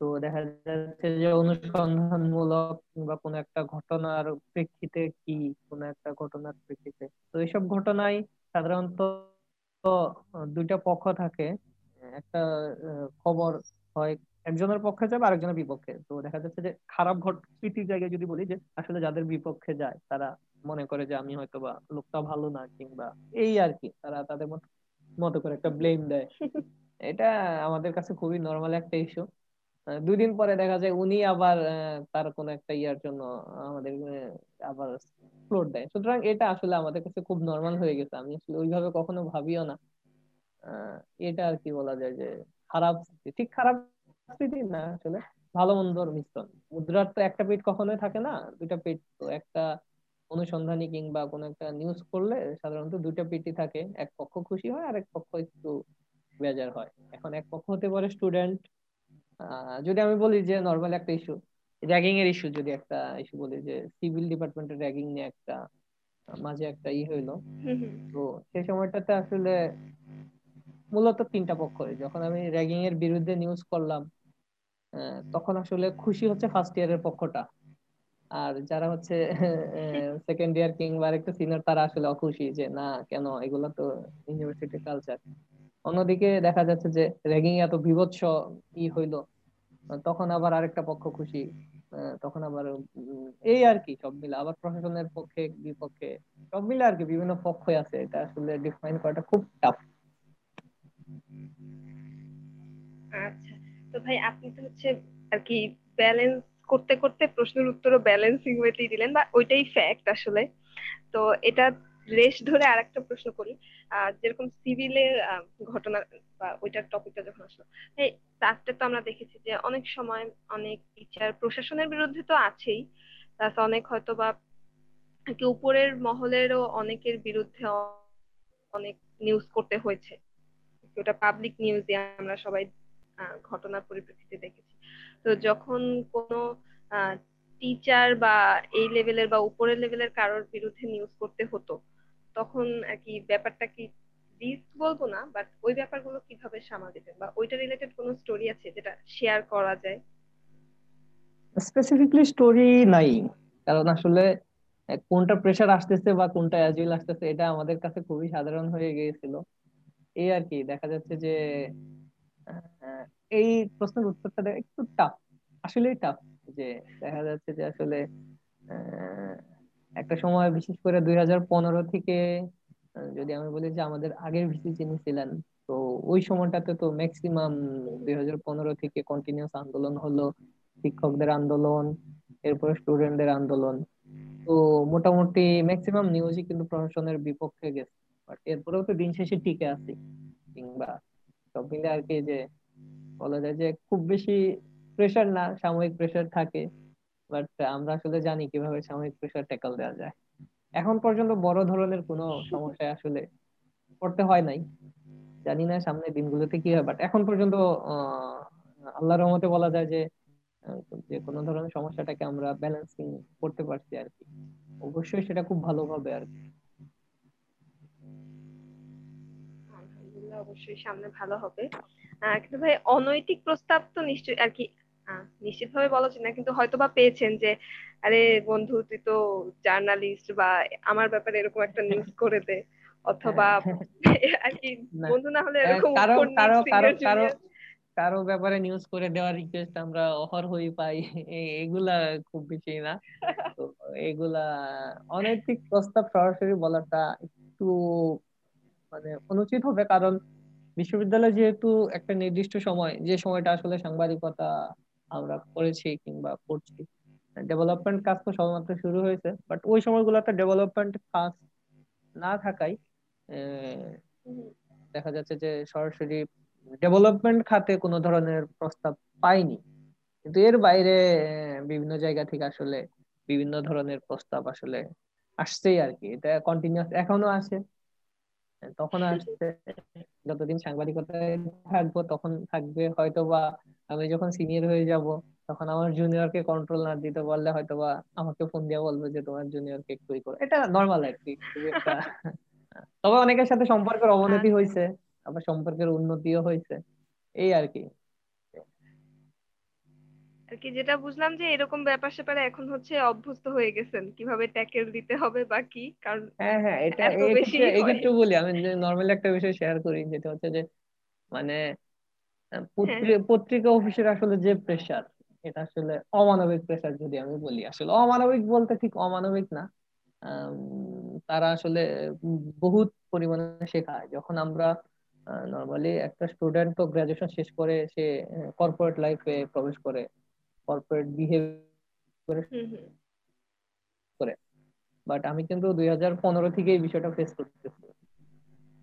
তো দেখা যাচ্ছে যে অনুসন্ধানমূলক কিংবা কোনো একটা ঘটনার প্রেক্ষিতে কি, কোনো একটা ঘটনার প্রেক্ষিতে, তো এইসব ঘটনায় সাধারণত দুইটা পক্ষ থাকে। একটা খবর হয় একজনের পক্ষে যাবে, আরেকজনের বিপক্ষে। তো দেখা যাচ্ছে যে খারাপ ঘট, স্মৃতির জায়গায় যদি বলি যে আসলে যাদের বিপক্ষে যায়, তারা মনে করে যে আমি হয়তো বা লোকটা ভালো না কিংবা এই আর কি, তারা তাদের মতো মতো করে একটা ব্লেম দেয়। এটা আমাদের কাছে খুবই নর্মাল একটা ইস্যু দুই দিন পরে দেখা যায় উনি আবার তার কোনো একটা ইয়ার জন্য আমাদের আবার ফ্লোট দেয়। সুতরাং এটা আসলে আমাদের কাছে খুব নর্মাল হয়ে গেছে। আমি আসলে ওইভাবে কখনো ভাবিও না। এটা আর কি বলা যায় যে খারাপ ঠিক খারাপ স্মৃতি না আসলে। ভালো মন্দর মিশ্রণ। মুদ্রার তো একটা পিঠ কখনোই থাকে না, দুইটা পিঠ তো একটা অনুসন্ধানী কিংবা কোনো একটা নিউজ করলে সাধারণত দুইটা পিঠই থাকে এক পক্ষ খুশি হয় আর এক পক্ষ একটু বেজার হয়। এখন এক পক্ষ হতে পারে স্টুডেন্ট যদি আমি বলি যে নর্মাল একটা ইস্যু র্যাগিং এর ইস্যু যদি একটা ইস্যু বলি যে সিভিল ডিপার্টমেন্টের র্যাগিং নিয়ে একটা মাঝে একটা ই হইল। তো সেই সময়টাতে আসলে মূলত তিনটা পক্ষ যখন আমি র্যাগিং এর বিরুদ্ধে নিউজ করলাম তখন আসলে খুশি হচ্ছে ফার্স্ট ইয়ারের পক্ষটা। আর যারা হচ্ছে সেকেন্ড ইয়ার কিংবা একটু সিনিয়র তারা আসলে অখুশি যে, না, কেন? এগুলো তো ইউনিভার্সিটি কালচার অন্যদিকে দেখা যাচ্ছে যে র্যাগিং এত বীভৎস ই হইল, তখন আবার আরেকটা পক্ষ খুশি তখন আবার এই আর কি, সব মিলে। আবার প্রশাসনের পক্ষে, বিপক্ষে, সব মিলে আর কি, বিভিন্ন পক্ষই আছে। এটা আসলে ডিফাইন করাটা খুব টাফ আচ্ছা তো ভাই, আপনি তো হচ্ছে আর কি ব্যালেন্স করতে করতে প্রশ্নের উত্তরও ব্যালেন্সিং ওয়েতেই দিলেন, বা ওইটাই ফ্যাক্ট আসলে। তো এটা রেশ ধরে আর একটা প্রশ্ন করি। যেরকম সিভিলের ঘটনা বা ওইটার টপিকটা যখন আসলো। তাতে তো আমরা দেখেছি যে অনেক সময় অনেক টিচার প্রশাসনের বিরুদ্ধে তো আছেই। প্লাস অনেক হয়তো বা উপরের মহলেরও অনেকের বিরুদ্ধে অনেক নিউজ করতে হয়েছে। ওটা পাবলিক নিউজে আমরা সবাই ঘটনার পরিপ্রেক্ষিতে দেখেছি। তো যখন কোনো টিচার বা এই লেভেলের বা উপরের লেভেলের কারোর বিরুদ্ধে নিউজ করতে হতো, তখন আর কি ব্যাপারটা কি রিস্ক বলব না বাট ওই ব্যাপারগুলো কীভাবে সামাল দিতেন বা ওইটা রিলেটেড কোনো স্টোরি আছে যেটা শেয়ার করা যায়? স্পেসিফিকলি স্টোরি নাই, কারণ আসলে কোনটা প্রেশার আসতেছে বা কোনটা অ্যাজুয়াল আসতেছে, এটা আমাদের কাছে খুবই সাধারণ হয়ে গিয়েছিল। এই আর কি, দেখা যাচ্ছে যে এই প্রশ্নের উত্তরটা একটু টাফ আসলেই টাফ যে দেখা যাচ্ছে যে আসলে একটা সময় বিশেষ করে দুই হাজার পনেরো থেকে যদি আমি বলি যে আমাদের আগের ভিসি যিনি ছিলেন, তো ওই সময়টাতে তো ম্যাক্সিমাম দুই হাজার পনেরো থেকে কন্টিনিউয়াস আন্দোলন হলো, শিক্ষকদের আন্দোলন, এরপরে স্টুডেন্টদের আন্দোলন। তো মোটামুটি ম্যাক্সিমাম নিউজই কিন্তু প্রশাসনের বিপক্ষে গেছে বাট এরপরেও তো দিন শেষে টিকে আছে, কিংবা সব মিলে আর কি যে বলা যায় যে খুব বেশি প্রেশার না, সাময়িক প্রেশার থাকে বাট আমরা আসলে জানি কীভাবে সাময়িক প্রেশার ট্যাকল দেওয়া যায়। এখন পর্যন্ত বড় ধরনের কোনো সমস্যায় আসলে পড়তে হয় নাই। জানি না সামনের দিনগুলোতে কি হয় বাট এখন পর্যন্ত আল্লাহর রহমতে বলা যায় যে যে কোনো ধরনের সমস্যাটাকে আমরা ব্যালেন্সিং করতে পারছি আর কি। অবশ্যই সেটা খুব ভালোভাবে আর কি। আলহামদুলিল্লাহ অবশ্যই সামনে ভালো হবে। আহ, কিন্তু ভাই অনৈতিক প্রস্তাব তো নিশ্চয়ই আর কি নিশ্চিত ভাবে বলা যায় না কিন্তু হয়তো বা পেয়েছেন যে আরে বন্ধু তুই তো জার্নালিস্ট বা আমার ব্যাপারে এরকম একটা নিউজ করে দে। অথবা আর কি বন্ধু না হলে এরকম কারও উপর কারও কারও কারও কারও ব্যাপারে নিউজ করে দেওয়ার রিকোয়েস্ট আমরা অহর অহরহই পাই এগুলা খুব বেশি না। এগুলা অনৈতিক প্রস্তাব সরাসরি বলাটা একটু মানে অনুচিত হবে। কারণ বিশ্ববিদ্যালয় যেহেতু একটা নির্দিষ্ট সময়, যে সময়টা আসলে সাংবাদিকতা আমরা করেছি কিংবা করছি ডেভেলপমেন্ট কাজ তো সবেমাত্র শুরু হয়েছে। বাট ওই সময়গুলোতে ডেভেলপমেন্ট কাজ না থাকায় দেখা যাচ্ছে যে সরাসরি ডেভেলপমেন্ট খাতে কোনো ধরনের প্রস্তাব পাইনি। কিন্তু এর বাইরে বিভিন্ন জায়গা থেকে আসলে বিভিন্ন ধরনের প্রস্তাব আসলে আসছেই আর কি এটা কন্টিনিউয়াস এখনও আসে তখন আসছে যতদিন সাংবাদিকতায় থাকব তখন থাকবে হয়তো বা আমি যখন সিনিয়র হয়ে যাব তখন আমার জুনিয়রকে কন্ট্রোল না দিতে পারলে হয়তো বা আমাকে ফোন দিয়ে বলবে যে তোমার জুনিয়রকে একটু করো। এটা নর্মাল আর কি তবে অনেকের সাথে সম্পর্কের অবনতি আচ্ছা হয়েছে আবার সম্পর্কের উন্নতিও হয়েছে এই আর কি। কি যেটা বুঝলাম যে এরকম ব্যাপার স্যাপারে এখন হচ্ছে অভ্যস্ত হয়ে গেছেন। কীভাবে ট্যাকেল দিতে হবে বা কি? কারণ হ্যাঁ হ্যাঁ এটা ক্ষেত্রে বলি আমি যে নর্মালি একটা বিষয় শেয়ার করি যেটা হচ্ছে যে মানে হ্যাঁ। পত্রিকা অফিসের আসলে যে প্রেসার এটা আসলে অমানবিক প্রেসার যদি আমি বলি। আসলে অমানবিক বলতে ঠিক অমানবিক না। তারা আসলে বহুত পরিমাণে শেখায়। যখন আমরা নর্মালি একটা স্টুডেন্ট তো গ্রাজুয়েশন শেষ করে সে কর্পোরেট লাইফে প্রবেশ করে। কর্পোরেট বিহেভ করে। বাট আমি কিন্তু দুই হাজার পনেরো থেকে এই বিষয়টা ফেস করতেছি।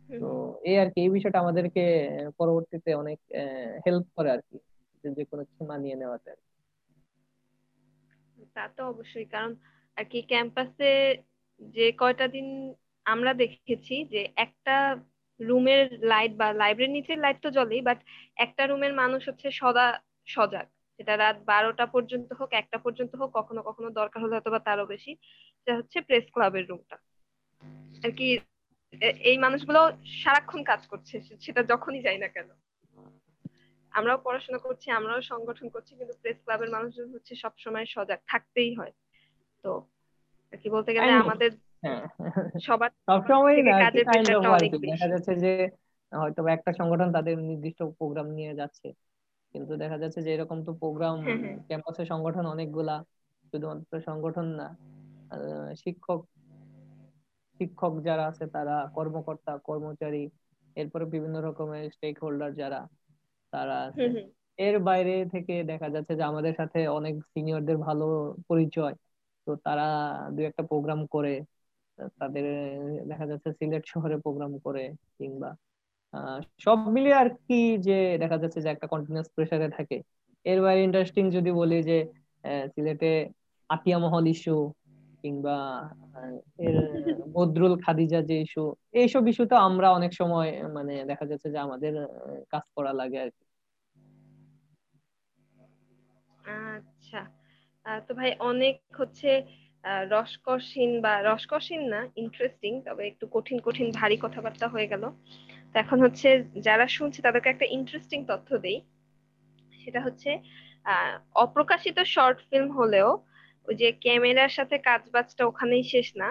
তো এই আর কি এই বিষয়টা আমাদেরকে পরবর্তীতে অনেক হেল্প করে আর কি যে কোনো কিছু মানিয়ে নেওয়াতে আর তা তো অবশ্যই কারণ আর কি ক্যাম্পাসে যে কয়টা দিন আমরা দেখেছি যে একটা রুমের লাইট বা লাইব্রেরির নিচের লাইট তো জ্বলেই বাট একটা রুমের মানুষ হচ্ছে সদা সজাগ। সেটা রাত বারোটা পর্যন্ত হোক একটা পর্যন্ত হোক কখনো কখনো দরকার হলে হয়তো বা তারও বেশি। সেটা হচ্ছে প্রেস ক্লাবের রুমটা আর কি এই মানুষগুলো সারাক্ষণ কাজ করছে সেটা যখনই যাই না কেন। আমরাও পড়াশোনা করছি আমরাও সংগঠন করছি কিন্তু প্রেস ক্লাবের মানুষজন হচ্ছে সবসময় সজাগ থাকতেই হয়। তো কি বলতে গেলে আমাদের হ্যাঁ। সবার সবসময় কাজের প্রেশারটা অনেক বেশি দেখা যাচ্ছে যে হয়তো একটা সংগঠন তাদের নির্দিষ্ট প্রোগ্রাম নিয়ে যাচ্ছে। কিন্তু দেখা যাচ্ছে যে এরকম তো প্রোগ্রাম ক্যাম্পাসে সংগঠন অনেকগুলা শুধুমাত্র সংগঠন না শিক্ষক শিক্ষক যারা আছে তারা কর্মকর্তা কর্মচারী এরপরে বিভিন্ন রকমের স্টেক হোল্ডার যারা তারা আছে। এর বাইরে থেকে দেখা যাচ্ছে যে আমাদের সাথে অনেক সিনিয়রদের ভালো পরিচয় তো তারা দু একটা প্রোগ্রাম করে তাদের দেখা যাচ্ছে সিলেট শহরে প্রোগ্রাম করে কিংবা সব মিলিয়ে আর কি যে দেখা যাচ্ছে যে একটা কন্টিনিউয়াস প্রেসারে থাকে। এর বাইরে ইন্টারেস্টিং যদি বলি যে সিলেটে আতিয়া মহল ইস্যু কিংবা এর বদরুল খাদিজা যে ইস্যু এইসব ইস্যু তো আমরা অনেক সময় মানে দেখা যাচ্ছে যে আমাদের কাজ করা লাগে আর কি। আচ্ছা। তো ভাই অনেক হচ্ছে রসকসীন বা, রসকসীন না ইন্টারেস্টিং তবে একটু কঠিন কঠিন, ভারী কথাবার্তা হয়ে গেল। এখন হচ্ছে যারা শুনছে তাদেরকে একটা ইন্টারেস্টিং তথ্য দেই। সেটা হচ্ছে অপ্রকাশিত শর্ট ফিল্ম হলেও ওই যে ক্যামেরার সাথে কাজ বাজটা ওখানেই শেষ না।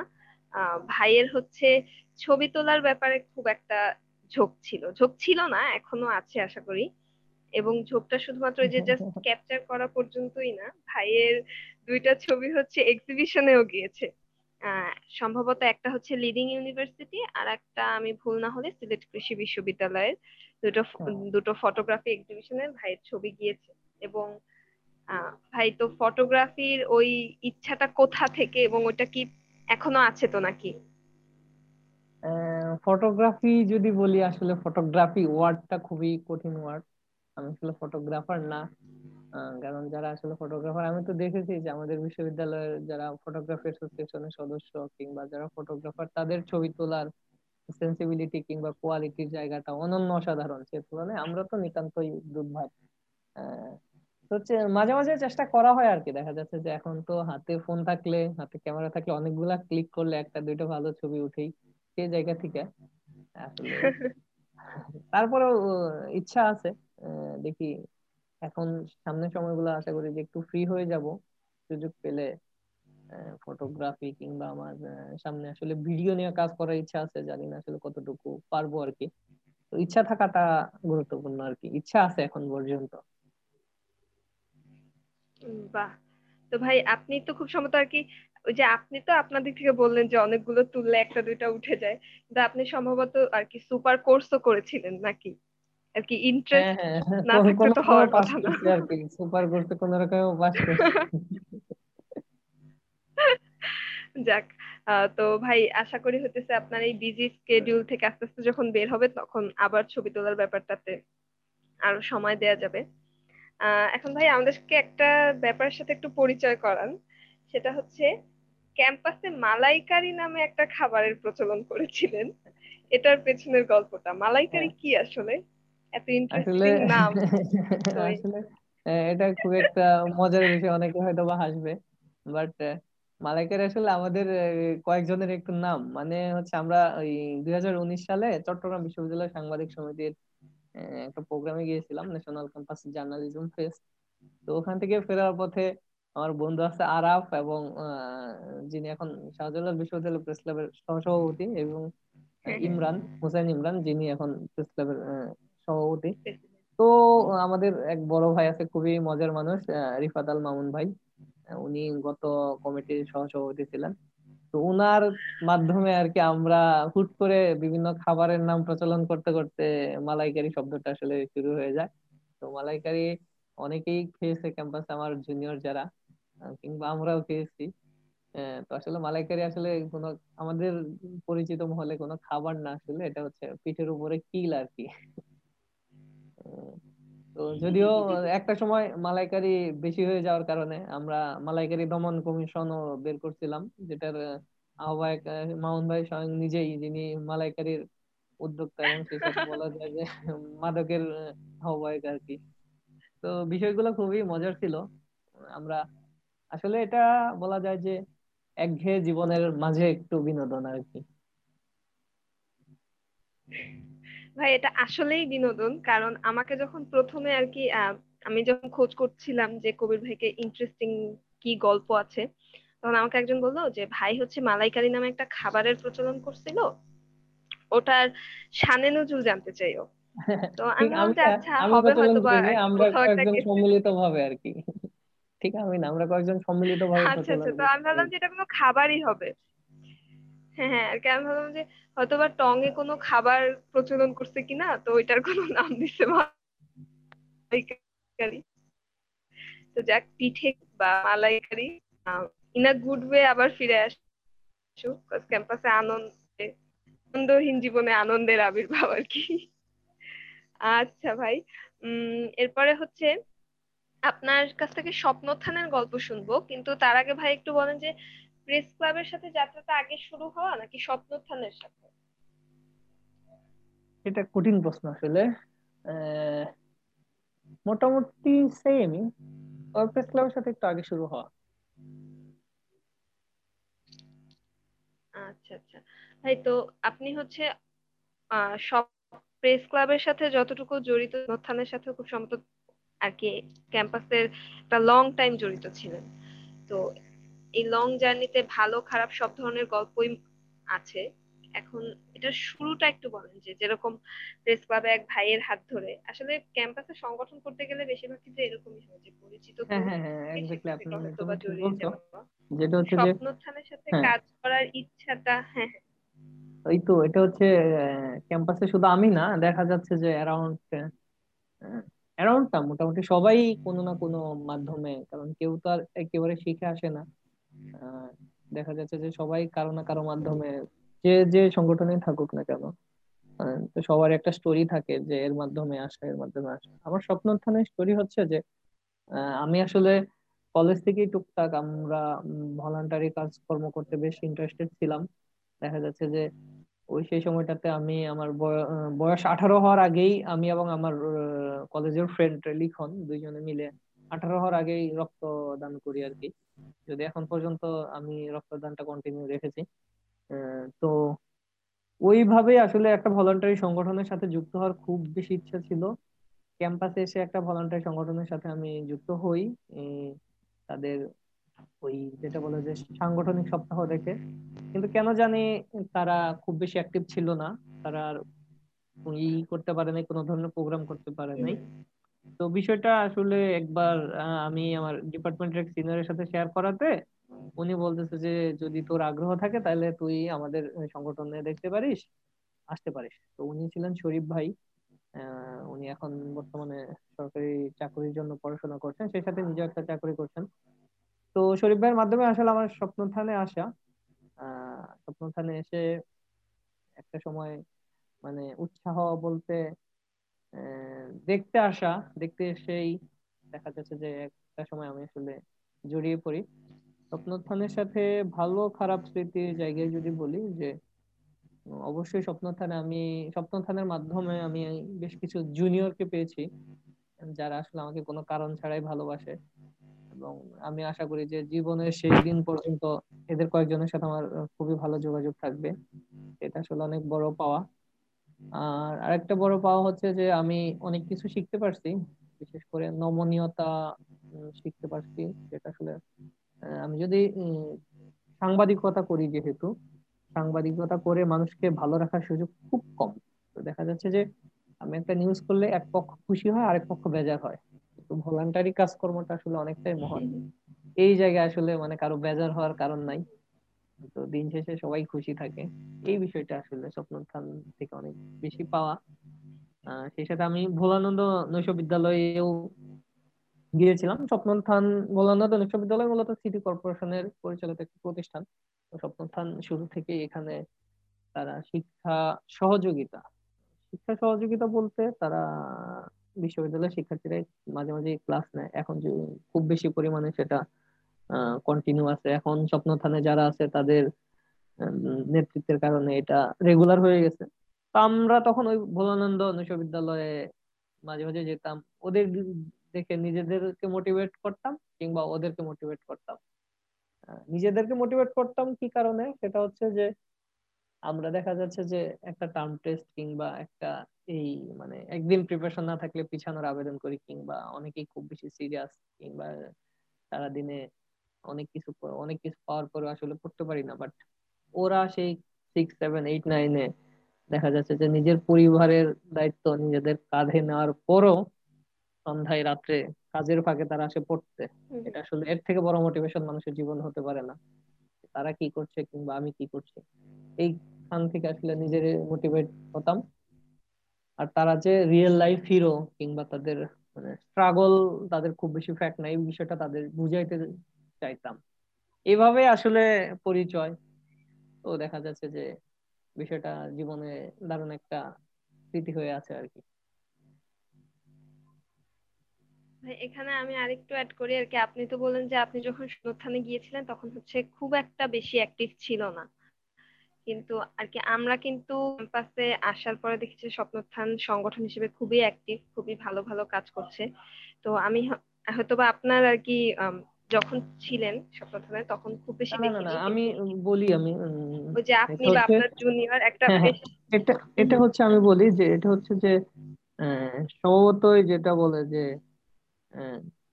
ভাইয়ের হচ্ছে ছবি তোলার ব্যাপারে খুব একটা ঝোঁক ছিল। ঝোঁক ছিল না এখনও আছে আশা করি। এবং ঝোঁকটা শুধুমাত্র যে জাস্ট ক্যাপচার করা পর্যন্তই না। ভাইয়ের দুইটা ছবি হচ্ছে এক্সিবিশনেও গিয়েছে। সম্ভবত একটা হচ্ছে লিডিং ইউনিভার্সিটি আর একটা আমি ভুল না হলে সিলেট কৃষি বিশ্ববিদ্যালয়ের দুটো দুটো ফটোগ্রাফি এক্সিবিশনের ভাইয়ের ছবি গিয়েছে এবং ভাই তো ফটোগ্রাফির ওই ইচ্ছাটা কোথা থেকে এবং ওটা কি এখনও আছে তো নাকি? ফটোগ্রাফি যদি বলি আসলে ফটোগ্রাফি ওয়ার্ডটা খুবই কঠিন ওয়ার্ড আমি আসলে ফটোগ্রাফার না। কারণ যারা আসলে ফটোগ্রাফার আমি তো দেখেছি যে আমাদের বিশ্ববিদ্যালয়ের যারা ফটোগ্রাফি অ্যাসোসিয়েশনের সদস্য কিংবা যারা ফটোগ্রাফার তাদের ছবি তোলার সেন্সিবিলিটি কিংবা কোয়ালিটির জায়গাটা অনন্য অসাধারণ। সে তুলনায় আমরা তো নিতান্তই দুর্ভাগ হচ্ছে মাঝে মাঝে চেষ্টা করা হয় আর কি। দেখা যাচ্ছে যে এখন তো হাতে ফোন থাকলে হাতে ক্যামেরা থাকলে অনেকগুলা ক্লিক করলে একটা দুইটা ভালো ছবি উঠেই সেই জায়গা থেকে আসলে তারপরেও ইচ্ছা আছে। দেখি এখন সামনের সময়গুলো আশা করি যে একটু ফ্রি হয়ে যাব। সুযোগ পেলে ফটোগ্রাফি কিংবা আমার সামনে আসলে ভিডিও নিয়ে কাজ করার ইচ্ছা আছে, জানি না আসলে কতটুকু পারব আর কি। তো ইচ্ছা থাকাটা গুরুত্বপূর্ণ আর কি। ইচ্ছা আছে এখন পর্যন্ত। বাহ। তো ভাই, আপনি তো খুব সম্ভবত আর কি, ওই যে আপনি তো আপনার দিক থেকে বললেন যে অনেকগুলো তুললে একটা দুইটা উঠে যায়। কিন্তু আপনি সম্ভবত আর কি সুপার কোর্সও করেছিলেন নাকি? আর কি ইন্টারেস্ট হ্যাঁ, হ্যাঁ, না থাকলে তো হওয়ার কথা না। আর কি সুপার কোর্সে কোন রকম পাস যাক তো ভাই আশা করি হতেছে আপনার এই বিজি স্কেডিউল থেকে আস্তে আস্তে যখন বের হবে তখন আবার ছবি তোলার ব্যাপারটাতে আরও সময় দেয়া যাবে। এখন ভাই আমাদেরকে একটা ব্যাপারের সাথে একটু পরিচয় করান। সেটা হচ্ছে ক্যাম্পাসে মালাইকারি নামে একটা খাবারের প্রচলন করেছিলেন। এটার পেছনের গল্পটা। মালাইকারি হ্যাঁ। কি আসলে? এত ইন্টারেস্টিং নাম আসলে এটা খুব একটা মজার বিষয় অনেকে হয়তো বা হাসবে। বাট মালাইকারি আসলে আমাদের কয়েকজনের একটু নাম। মানে হচ্ছে আমরা ওই দুই হাজার উনিশ সালে চট্টগ্রাম বিশ্ববিদ্যালয় সাংবাদিক সমিতির একটা প্রোগ্রামে গিয়েছিলাম ন্যাশনাল ক্যাম্পাস জার্নালিজম ফেস্ট তো ওখান থেকে ফেরার পথে আমার বন্ধু আছে আরাফ এবং যিনি এখন শাহজালাল বিশ্ববিদ্যালয় প্রেস ক্লাবের সহসভাপতি এবং। ইমরান হুসাইন ইমরান যিনি এখন প্রেস ক্লাবের সভাপতি। তো আমাদের এক বড় ভাই আছে খুবই মজার মানুষ রিফাত আল মামুন ভাই। উনি গত কমিটির সহসভাপতি ছিলেন। তো উনার মাধ্যমে আর কি আমরা হুট করে বিভিন্ন খাবারের নাম প্রচলন করতে করতে মালাইকারি শব্দটা আসলে শুরু হয়ে যায়। তো মালাইকারি অনেকেই খেয়েছে ক্যাম্পাসে আমার জুনিয়র যারা কিংবা আমরাও খেয়েছি। তো আসলে মালাইকারি আসলে কোনো আমাদের পরিচিত মহলে কোনো খাবার না আসলে এটা হচ্ছে পিঠের উপরে কিল আর কি। তো যদিও একটা সময় মালাইকারি বেশি হয়ে যাওয়ার কারণে আমরা মালাইকারি দমন কমিশনও বের করছিলাম যেটার আহ্বায়ক মামুন ভাই স্বয়ং নিজেই যিনি মালাইকারির উদ্যোক্তা এবং সেসব বলা যায় যে মাদকের আহ্বায়ক আর কি। তো বিষয়গুলো খুবই মজার ছিল। আমরা আসলে এটা বলা যায় যে একঘেয়ে জীবনের মাঝে একটু বিনোদন আর কি। ভাই এটা আসলেই বিনোদন। কারণ আমাকে যখন প্রথমে আর কি আমি যখন খোঁজ করছিলাম যে কবির ভাইকে ইন্টারেস্টিং কি গল্প আছে তখন আমাকে একজন বলল যে ভাই হচ্ছে মালাইকারি নামে একটা খাবারের প্রচলন করছিল ওটার শানে নজরুল জানতে চাইও তো আমি বলতে আচ্ছা হবে হয়তো বা আমরা কয়েকজন সম্মিলিত ভাবে আর কি। ঠিক আমি না আমরা কয়েকজন সম্মিলিত ভাবে আচ্ছা আচ্ছা তো আমি ভাবলাম যে এটা কোনো খাবারই হবে। হ্যাঁ হ্যাঁ আর কি আমি ভাবলাম যে হয়তো বা টং এ কোনো খাবার প্রচলন করছে কিনা, তো ওইটার কোনো নাম দিছে মালাইকারি। তো যাক, পিঠে বা মালাইকারি ইন আ গুড ওয়ে আবার ফিরে আসুক ক্যাম্পাসে আনন্দে, আনন্দহীন জীবনে আনন্দের আবির্ভাব আর কি। আচ্ছা ভাই, উম, এরপরে হচ্ছে আপনার কাছ থেকে স্বপ্নোত্থানের গল্প শুনব, কিন্তু তার আগে ভাই একটু বলেন যে প্রেস ক্লাবের সাথে যাত্রাটা আগে শুরু হওয়া নাকি স্বপ্নোত্থানের সাথে? এটা কঠিন প্রশ্ন আসলে। মোটামুটি সেমই প্রেস ক্লাবের সাথে একটু আগে শুরু হওয়া। আচ্ছা আচ্ছা। ভাই তো আপনি হচ্ছে সব প্রেস ক্লাবের সাথে যতটুকু জড়িত উত্থানের সাথে খুব সম্ভবত আর কি ক্যাম্পাসের একটা লং টাইম জড়িত ছিলেন। তো এই লং জার্নিতে ভালো খারাপ সব ধরনের গল্পই আছে। এখন এটা শুরুটা একটু বলেন যে যেরকম প্রেস ক্লাবে এক ভাইয়ের হাত ধরে। আসলে ক্যাম্পাসে সংগঠন করতে গেলে বেশিরভাগ কিন্তু এরকমই হয় যে পরিচিত হ্যাঁ হ্যাঁ হ্যাঁ যেটা হচ্ছে যে স্বপ্নোত্থানের সাথে। কাজ করার ইচ্ছাটা হ্যাঁ, ওই তো এটা হচ্ছে ক্যাম্পাসে শুধু আমি না দেখা যাচ্ছে যে অ্যারাউন্ড অ্যারাউন্ড না মোটামুটি সবাই কোনো না কোনো মাধ্যমে কারণ কেউ তো আর একেবারে শিখে আসে না। দেখা যাচ্ছে যে সবাই কারও না কারও মাধ্যমে যে যে সংগঠনে থাকুক না কেন তো সবার একটা স্টোরি থাকে যে এর মাধ্যমে আসা, এর মাধ্যমে আসা। আমার স্বপ্নোত্থানের স্টোরি হচ্ছে যে আমি আসলে কলেজ থেকেই টুকটাক আমরা ভলান্টারি কাজকর্ম করতে বেশ ইন্টারেস্টেড ছিলাম। দেখা যাচ্ছে যে ওই সেই সময়টাতে আমি আমার বয়স আঠারো হওয়ার আগেই আমি এবং আমার কলেজের ফ্রেন্ড লিখন দুইজনে মিলে আঠারো হওয়ার আগেই রক্তদান করি আর কি যদি এখন পর্যন্ত আমি রক্তদানটা কন্টিনিউ রেখেছি তো ওইভাবে আসলে একটা ভলান্টারি সংগঠনের সাথে যুক্ত হওয়ার খুব বেশি ইচ্ছা ছিল। ক্যাম্পাসে এসে একটা ভলান্টারি সংগঠনের সাথে আমি যুক্ত হই। তাদের ওই যেটা বলে যে সাংগঠনিক সপ্তাহ দেখে। কিন্তু কেন জানি তারা খুব বেশি অ্যাক্টিভ ছিল না। তারা আর ই করতে পারে নাই, কোনো ধরনের প্রোগ্রাম করতে পারে নাই। তো বিষয়টা আসলে একবার আমি আমার ডিপার্টমেন্টের সিনিয়রের সাথে শেয়ার করাতে, উনি বলতেছে যে, যদি তোর আগ্রহ থাকে, তাহলে তুই আমাদের সংগঠনে দেখতে পারিস, আসতে পারিস। তো উনি ছিলেন শরীফ ভাই উনি এখন বর্তমানে সরকারি চাকরির জন্য পড়াশোনা করছেন, সেই সাথে নিজেও একটা চাকরি করছেন। তো শরীফ ভাইয়ের মাধ্যমে আসলে আমার স্বপ্নথানে আসা আহ স্বপ্নথানে এসে একটা সময় মানে উৎসাহ বলতে দেখতে আসা, দেখতে এসেই দেখা যাচ্ছে যে একটা সময় আমি আসলে জড়িয়ে পড়ি। স্বপ্নোত্থানের সাথে ভালো খারাপ স্মৃতির জায়গায় যদি বলি যে, অবশ্যই স্বপ্নথানে আমি স্বপ্নথানের মাধ্যমে আমি বেশ কিছু জুনিয়রকে পেয়েছি, যারা আসলে আমাকে কোনো কারণ ছাড়াই ভালোবাসে। এবং আমি আশা করি যে জীবনের শেষ দিন পর্যন্ত এদের কয়েকজনের সাথে আমার খুবই ভালো যোগাযোগ থাকবে। এটা আসলে অনেক বড় পাওয়া। আর আরেকটা বড় পাওয়া হচ্ছে যে আমি অনেক কিছু শিখতে পারছি বিশেষ করে নমনীয়তা শিখতে পারছি যেটা আসলে আমি যদি সাংবাদিকতা করি যেহেতু সাংবাদিকতা করে মানুষকে ভালো রাখার সুযোগ খুব কম। তো দেখা যাচ্ছে যে আমি একটা নিউজ করলে এক পক্ষ খুশি হয় আরেক পক্ষ বেজার হয়। তো ভলান্টারি কাজকর্মটা আসলে অনেকটাই মহান এই জায়গায় আসলে মানে কারও বেজার হওয়ার কারণ নাই। তো দিন শেষে সবাই খুশি থাকে। এই বিষয়টা আসলে স্বপ্নোত্থান থেকে অনেক বেশি পাওয়া। সেই সাথে আমি ভোলানন্দ নৈশ বিদ্যালয়েও গিয়েছিলাম স্বপ্নোত্থান ভোলানন্দ নৈশ বিদ্যালয় মূলত সিটি কর্পোরেশনের পরিচালিত একটি প্রতিষ্ঠান। স্বপ্নোত্থান শুরু থেকে এখানে তারা শিক্ষা সহযোগিতা শিক্ষা সহযোগিতা বলতে তারা বিশ্ববিদ্যালয়ের শিক্ষার্থীরা মাঝে মাঝে ক্লাস নেয়। এখন খুব বেশি পরিমাণে সেটা কন্টিনিউ আছে। এখন স্বপ্ন থানে যারা আছে, তাদের নেতৃত্বের কারণে এটা রেগুলার হয়ে গেছে। তো আমরা তখন ওই ভোলানন্দ বিশ্ববিদ্যালয়ে মাঝে মাঝে যেতাম। ওদের দেখে নিজেদেরকে মোটিভেট করতাম কিংবা ওদেরকে মোটিভেট করতাম। নিজেদেরকে মোটিভেট করতাম কি কারণে? সেটা হচ্ছে যে, আমরা দেখা যাচ্ছে যে একটা টার্ম টেস্ট কিংবা একটা এই মানে একদিন প্রিপারেশন না থাকলে পিছানোর আবেদন করি কিংবা অনেকেই খুব বেশি সিরিয়াস কিংবা সারাদিনে অনেক কিছু অনেক কিছু পাওয়ার পরে আসলে পড়তে পারি না বাট ওরা সেই সিক্স সেভেন এইট নাইনে দেখা যাচ্ছে যে নিজের পরিবারের দায়িত্ব নিজেদের কাঁধে নেওয়ার পরও সন্ধ্যায় রাত্রে কাজের ফাঁকে তারা আসে পড়তে। এটা আসলে এর থেকে বড় মোটিভেশন মানুষের জীবন হতে পারে না। তারা কি করছে কিংবা আমি কি করছি? এই স্থান থেকে আসলে নিজের মোটিভেট হতাম। আর তারা যে রিয়েল লাইফ হিরো কিংবা তাদের মানে স্ট্রাগল তাদের খুব বেশি ফ্যাক্ট নাই এই বিষয়টা তাদের বুঝাইতে চাইতাম। এভাবে আসলে পরিচয়। তো দেখা যাচ্ছে যে বিষয়টা জীবনে দারুণ একটা স্মৃতি হয়ে আছে আর কি। এখানে আমি আরেকটু অ্যাড করি আর কি। আপনি তো বলেন যে আপনি যখন সুনথানে গিয়েছিলেন, তখন হচ্ছে খুব একটা বেশি অ্যাক্টিভ ছিল না। কিন্তু আর কি, আমরা কিন্তু ক্যাম্পাসে আসার পরে দেখেছি স্বপ্নস্থান সংগঠন হিসেবে খুবই অ্যাক্টিভ খুবই ভালো ভালো কাজ করছে। তো আমি হয়তোবা আপনার আর কি যখন ছিলেন স্বপ্নস্থানে তখন খুব বেশি দেখিনি আমি বলি আমি ওই যে আপনি বা আপনার জুনিয়র একটা হ্যাঁ, হ্যাঁ, এটা এটা হচ্ছে আমি বলি যে এটা হচ্ছে যে স্বভাবতই যেটা বলে যে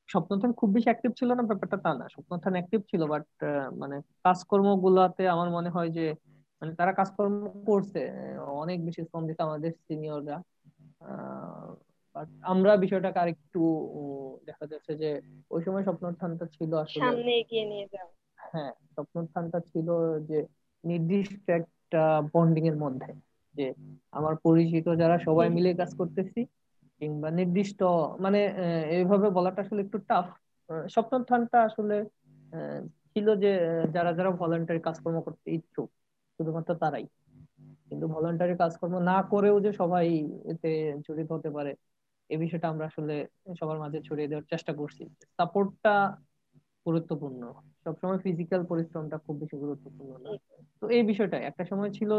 স্বপ্নথান খুব বেশি অ্যাক্টিভ ছিল না ব্যাপারটা তা না স্বপ্নথান অ্যাক্টিভ ছিল বাট মানে কাজকর্ম গুলাতে আমার মনে হয় যে মানে তারা কাজকর্ম করছে অনেক বেশি শ্রম দিতে আমাদের সিনিয়ররা বাট আমরা বিষয়টাকে আরেকটু দেখা যাচ্ছে যে ওই সময় স্বপ্নোত্থানটা ছিল আসলে সামনে এগিয়ে নিয়ে যাও হ্যাঁ স্বপ্নোত্থানটা ছিল যে নির্দিষ্ট একটা বন্ডিং এর মধ্যে যে আমার পরিচিত যারা সবাই মিলে কাজ করতেছি কিংবা নির্দিষ্ট মানে এইভাবে বলাটা আসলে একটু টাফ স্বপ্নোত্থানটা আসলে ছিল যে যারা যারা ভলান্টারি কাজকর্ম করতে ইচ্ছুক শুধুমাত্র তারাই। কিন্তু ভলান্টারি কাজকর্ম না করেও যে সবাই এতে জড়িত হতে পারে এই বিষয়টা আমরা আসলে সবার মাঝে ছড়িয়ে দেওয়ার চেষ্টা করছি। সাপোর্টটা গুরুত্বপূর্ণ। সবসময় ফিজিক্যাল পরিশ্রমটা খুব বেশি গুরুত্বপূর্ণ না। তো এই বিষয়টা, একটা সময় ছিল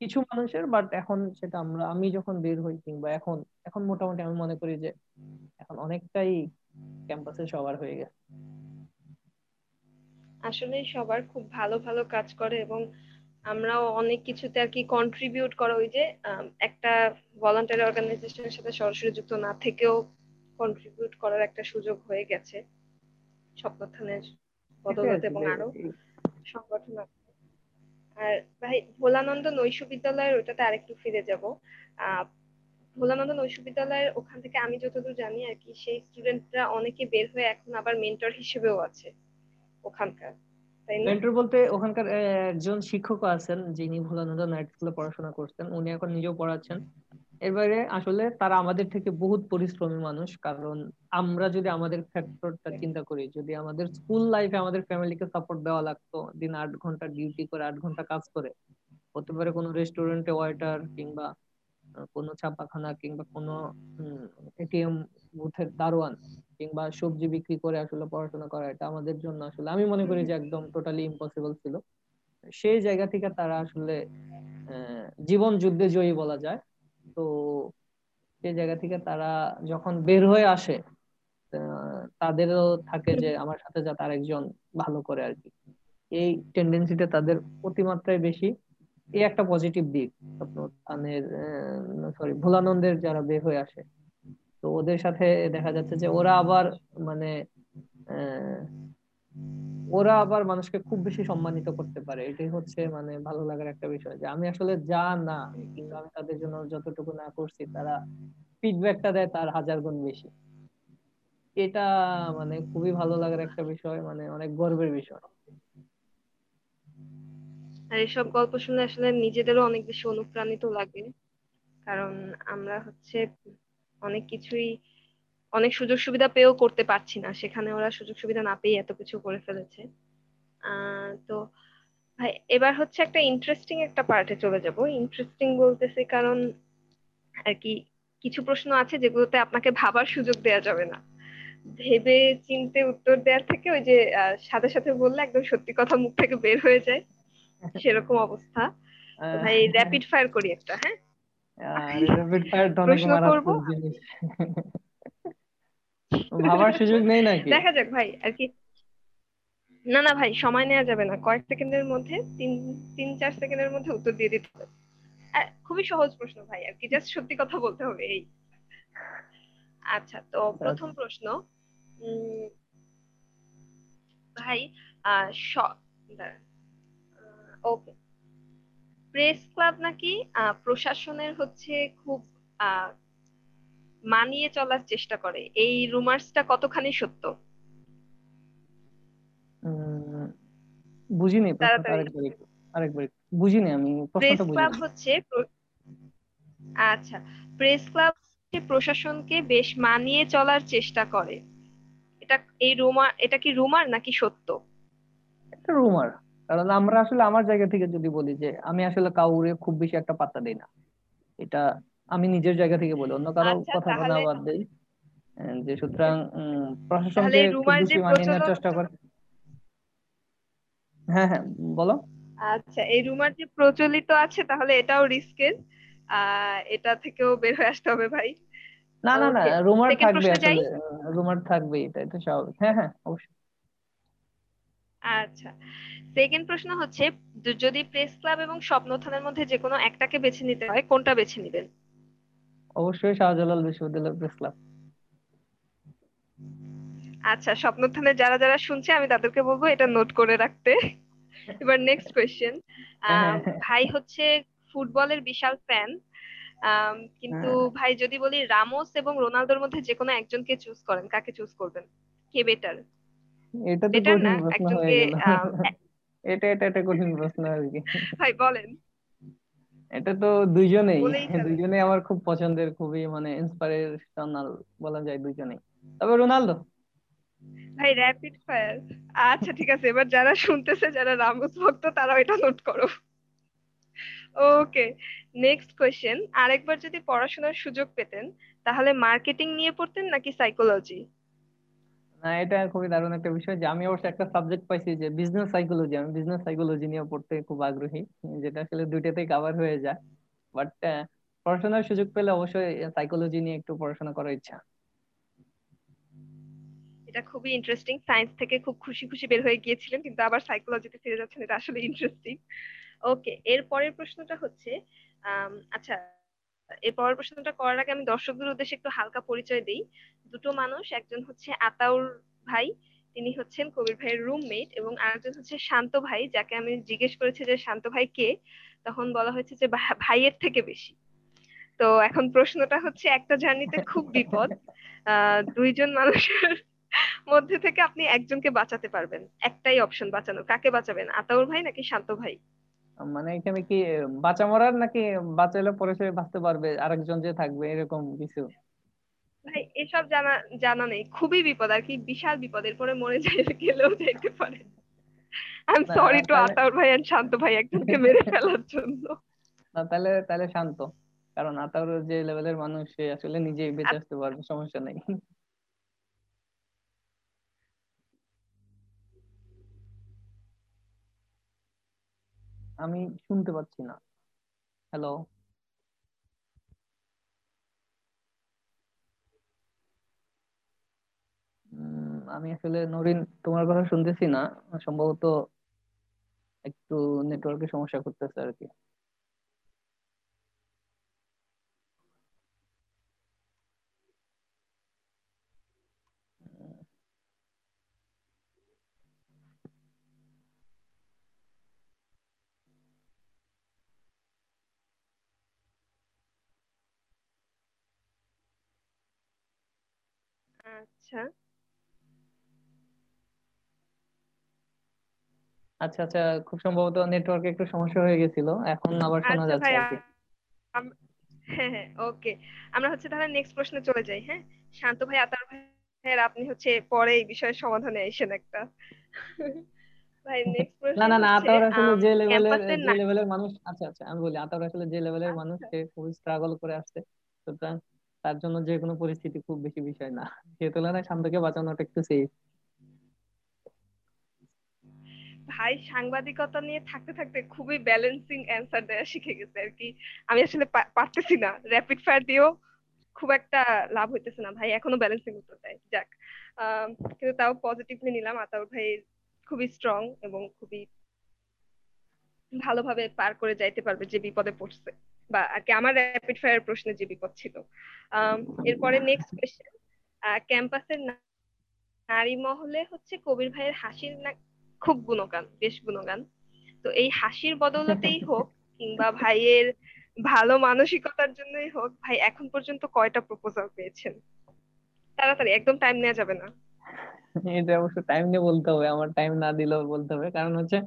কিছু মানুষের বাট এখন সেটা আমরা, আমি যখন বের হই কিংবা এখন এখন মোটামুটি আমি মনে করি যে এখন অনেকটাই ক্যাম্পাসে সবার হয়ে গেছে। আসলে সবার খুব ভালো ভালো কাজ করে এবং আমরাও অনেক কিছুতে আর কি কন্ট্রিবিউট করা ওই যে একটা ভলান্টারি অর্গানাইজেশনের সাথে সরাসরি যুক্ত না থেকেও কন্ট্রিবিউট করার একটা সুযোগ হয়ে গেছে। স্বপ্নথানের বদলতে এবং আরও সংগঠন আর ভাই ভোলানন্দ নৈশ বিদ্যালয়ের ওটাতে আরেকটু ফিরে যাব। আহ ভোলানন্দ নৈশ বিদ্যালয়ের ওখান থেকে আমি যতদূর জানি আর কি সেই স্টুডেন্টরা অনেকে বের হয়ে এখন আবার মেন্টর হিসেবেও আছে ওখানকার। মেন্টর বলতে ওখানকার একজন শিক্ষক আছেন যিনি ভোলানন্দ নাইট স্কুলে পড়াশোনা করতেন উনি এখন নিজেও পড়াচ্ছেন। এবারে আসলে তারা আমাদের থেকে বহুত পরিশ্রমী মানুষ। কারণ আমরা যদি আমাদের ফ্যাক্টরটা চিন্তা করি যদি আমাদের স্কুল লাইফে আমাদের ফ্যামিলিকে সাপোর্ট দেওয়া লাগতো দিন আট ঘণ্টা ডিউটি করে আট ঘণ্টা কাজ করে হতে পারে কোনো রেস্টুরেন্টে ওয়াইটার কিংবা কোনো ছাপাখানা কিংবা কোনো এটিএম বুথের দারোয়ান। কিংবা সবজি বিক্রি করে আসলে পড়াশোনা করা এটা আমাদের জন্য আসলে আমি মনে করি যে একদম টোটালি ইম্পসিবল ছিল। সেই জায়গা থেকে তারা আসলে জীবন যুদ্ধে জয়ী বলা যায়। তো সেই জায়গা থেকে তারা যখন বের হয়ে আসে তাদেরও থাকে যে আমার সাথে যাতে আরেকজন ভালো করে আর কি। এই টেন্ডেন্সিটা তাদের অতিমাত্রায় বেশি। এই একটা পজিটিভ দিক স্বপ্নস্থানের সরি ভোলানন্দের যারা বের হয়ে আসে। তো ওদের সাথে দেখা যাচ্ছে যে ওরা আবার মানে ওরা আবার মানুষকে খুব বেশি সম্মানিত করতে পারে। এটাই হচ্ছে মানে ভালো লাগার একটা বিষয় যে আমি আসলে যা না, কিন্তু আমি তাদের জন্য যতটুকু না করছি, তারা ফিডব্যাকটা দেয় তার হাজার গুণ বেশি। এটা মানে খুবই ভালো লাগার একটা বিষয় মানে অনেক গর্বের বিষয়। আর এসব গল্প শুনে আসলে নিজেদেরও অনেক বেশি অনুপ্রাণিত লাগে। কারণ আমরা হচ্ছে অনেক কিছুই অনেক সুযোগ সুবিধা পেয়েও করতে পারছি না। সেখানে ওরা সুযোগ সুবিধা না পেয়ে এত কিছু করে ফেলেছে। আহ তো ভাই এবার হচ্ছে একটা ইন্টারেস্টিং একটা পার্টে চলে যাব। ইন্টারেস্টিং বলতেছি কারণ আর কি কিছু প্রশ্ন আছে যেগুলোতে আপনাকে ভাবার সুযোগ দেওয়া যাবে না। ভেবে চিনতে উত্তর দেওয়ার থেকে ওই যে সাথে সাথে বললে একদম সত্যি কথা মুখ থেকে বের হয়ে যায়। সেরকম অবস্থা। ভাই র্যাপিড ফায়ার করি একটা হ্যাঁ? ভাবার সুযোগ নেই নাকি? দেখা যাক ভাই আর কি। না না ভাই সময় নেওয়া যাবে না। কয়েক সেকেন্ডের মধ্যে তিন তিন চার সেকেন্ডের মধ্যে উত্তর দিয়ে দিতে হবে। খুবই সহজ প্রশ্ন ভাই আর কি। জাস্ট সত্যি কথা বলতে হবে এই। আচ্ছা তো প্রথম প্রশ্ন। ভাই আহ ওকে প্রেস ক্লাব নাকি প্রশাসনের হচ্ছে খুব মানিয়ে চলার চেষ্টা করে। এই রুমার্সটা কতখানি সত্য? বুঝিনি আরেকবার। বুঝিনি আমি প্রেস ক্লাব হচ্ছে আচ্ছা। প্রেস ক্লাব প্রশাসনকে বেশ মানিয়ে চলার চেষ্টা করে। এটা এই রুমার এটা কি রুমার নাকি সত্য? একটা রুমার। কারণ আমরা আসলে আমার জায়গা থেকে যদি বলি যে আমি আসলে কাউরে খুব বেশি একটা পাত্তা দেই না। এটা আমি নিজের জায়গা থেকে বলি অন্য কারও আচ্ছা, কথা না বাদ দেই। যে সুতরাং প্রশাসনকে বেশি মানিয়ে নেওয়ার চেষ্টা করে হ্যাঁ হ্যাঁ বলো। আচ্ছা এই রুমার যে প্রচলিত আছে তাহলে এটাও রিস্কের এটা থেকেও বের হয়ে আসতে হবে ভাই। না না না রুমার থাকবে আসলে রুমার থাকবে এটা এটা স্বাভাবিক। হ্যাঁ হ্যাঁ অবশ্যই। আচ্ছা। সেকেন্ড প্রশ্ন হচ্ছে যদি প্রেস ক্লাব এবং স্বপ্নথানের মধ্যে যে কোনো একটাকে বেছে নিতে হয় কোনটা বেছে নেবেন? অবশ্যই শাহজালাল বিশ্ববিদ্যালয় প্রেস ক্লাব আচ্ছা স্বপ্নথানের যারা যারা শুনছে আমি তাদেরকে বলব এটা নোট করে রাখতে। এবার নেক্সট কোয়েশ্চেন হ্যাঁ। ভাই হচ্ছে ফুটবলের বিশাল ফ্যান কিন্তু হ্যাঁ। ভাই যদি বলি রামোস এবং রোনালদোর মধ্যে যে কোনো একজনকে চুজ করেন কাকে চুজ করবেন? কে বেটার এটা তো কঠিন প্রশ্ন হয়ে গেল। এটা এটা একটা কঠিন প্রশ্ন আর কি। ভাই বলেন। এটা তো দুইজনেই। দুইজনেই আমার খুব পছন্দের খুবই মানে ইন্সপিরেশনাল বলা যায় দুইজনেই। তবে রোনালদো? ভাই র্যাপিড ফায়ার আচ্ছা ঠিক আছে এবার যারা শুনতেছে যারা রামোস ভক্ত তারা এটা নোট করো। ওকে নেক্সট কোয়েশ্চেন আরেকবার যদি পড়াশোনার সুযোগ পেতেন তাহলে মার্কেটিং নিয়ে পড়তেন নাকি সাইকোলজি না, এটা খুবই দারুণ একটা বিষয় যে আমি অবশ্য একটা সাবজেক্ট পাইছি যে বিজনেস সাইকোলজি আমি বিজনেস সাইকোলজি নিয়ে পড়তে খুব আগ্রহী, যেটা আসলে দুইটাতেই কভার হয়ে যায়। বাট পড়াশোনার সুযোগ পেলে অবশ্যই সাইকোলজি নিয়ে একটু পড়াশোনা করার ইচ্ছা। এটা খুবই ইন্টারেস্টিং সায়েন্স থেকে খুব খুশি খুশি বের হয়ে গিয়েছিলেন, কিন্তু আবার সাইকোলজিতে ফিরে যাচ্ছেন, এটা আসলে ইন্টারেস্টিং ওকে এর পরের প্রশ্নটা হচ্ছে আচ্ছা এর পরের প্রশ্নটা করার আগে আমি দর্শকদের উদ্দেশ্যে একটু হালকা পরিচয় দিই। দুটো মানুষ, একজন হচ্ছে আতাউর ভাই, তিনি হচ্ছেন কবির ভাইয়ের রুমমেট এবং আরেকজন হচ্ছে শান্ত ভাই, যাকে আমি জিজ্ঞেস করেছি যে শান্ত ভাই কে? তখন বলা হয়েছে যে ভাইয়ের থেকে বেশি। তো এখন প্রশ্নটা হচ্ছে একটা জার্নিতে খুব বিপদ। দুইজন মানুষের মধ্যে থেকে আপনি একজনকে বাঁচাতে পারবেন। একটাই অপশন বাঁচানো। কাকে বাঁচাবেন, আতাউর ভাই নাকি শান্ত ভাই? মানে এখানে কি বাঁচা মরার নাকি বাঁচাইলে পরে সে বাঁচতে পারবে? আরেকজন যে থাকবে এরকম কিছু? ভাই এসব জানা জানা নেই। খুবই বিপদ আর কি বিশাল বিপদ। এরপরে মরে যাই গেলেও যাইতে পারে। I am sorry to Ataur ভাই এন্ড শান্ত ভাই একজনকে মেরে ফেলার জন্য। না তাহলে তাহলে শান্ত কারণ আতাউর যে লেভেলের মানুষ সে আসলে নিজেই বেঁচে আসতে পারবে সমস্যা নেই। আমি শুনতে পাচ্ছি না। হ্যালো আমি আসলে নরিন তোমার কথা শুনতেছি না। সম্ভবত একটু নেটওয়ার্কের সমস্যা করতেছে আর কি। আচ্ছা। আচ্ছা আচ্ছা খুব সম্ভবত নেটওয়ার্কে একটু সমস্যা হয়ে গেছিল। এখন আবার শোনা আচ্ছা যাচ্ছে হ্যাঁ হ্যাঁ ওকে আমরা হচ্ছে তাহলে নেক্সট প্রশ্নে চলে যাই হ্যাঁ? শান্ত ভাই আতার ভাইয়ের আপনি হচ্ছে পরে এই বিষয়ের সমাধানে এসেন একটা। ভাই নেক্সট প্রশ্ন না না হচ্ছে আতাউর আসলে যে লেভেলের যে না লেভেলের মানুষ আচ্ছা আচ্ছা আমি বলি আতাউর আসলে যে লেভেলের মানুষ সে খুবই স্ট্রাগল করে আসছে। সুতরাং তার জন্য যে কোনো পরিস্থিতি খুব বেশি বিষয় না। সে তুলনায় শান্তকে বাঁচানোটা একটু সেফ ভাই, সাংবাদিকতা নিয়ে থাকতে থাকতে খুবই ব্যালেন্সিং অ্যান্সার দেওয়া শিখে গেছে আর কি। আমি আসলে পারতেছি না। র্যাপিড ফায়ার দিয়েও খুব একটা লাভ হইতেছে না ভাই। এখনও ব্যালেন্সিং উত্তর দেয়। যাক কিন্তু তাও পজিটিভলি নিলাম। আতাউর ভাই খুবই স্ট্রং এবং খুবই ভালোভাবে পার করে যাইতে পারবে যে বিপদে পড়ছে। বা আর কি আমার র্যাপিড ফায়ার প্রশ্নে যে বিপদ ছিল। এরপরে নেক্সট কোয়েশ্চেন ক্যাম্পাসের নারী মহলে হচ্ছে কবির ভাইয়ের হাসির না, খুব গুণগান, বেশ গুণগান। তো এই হাসির বদৌলতেই হোক কিংবা ভাইয়ের ভালো মানসিকতার জন্যই হোক, ভাই এখন পর্যন্ত কয়টা প্রপোজাল পেয়েছেন? তাড়াতাড়ি, একদম টাইম নেওয়া যাবে না। এটা অবশ্য টাইম নিয়ে বলতে হবে, আমার টাইম না দিলেও বলতে হবে। কারণ হচ্ছে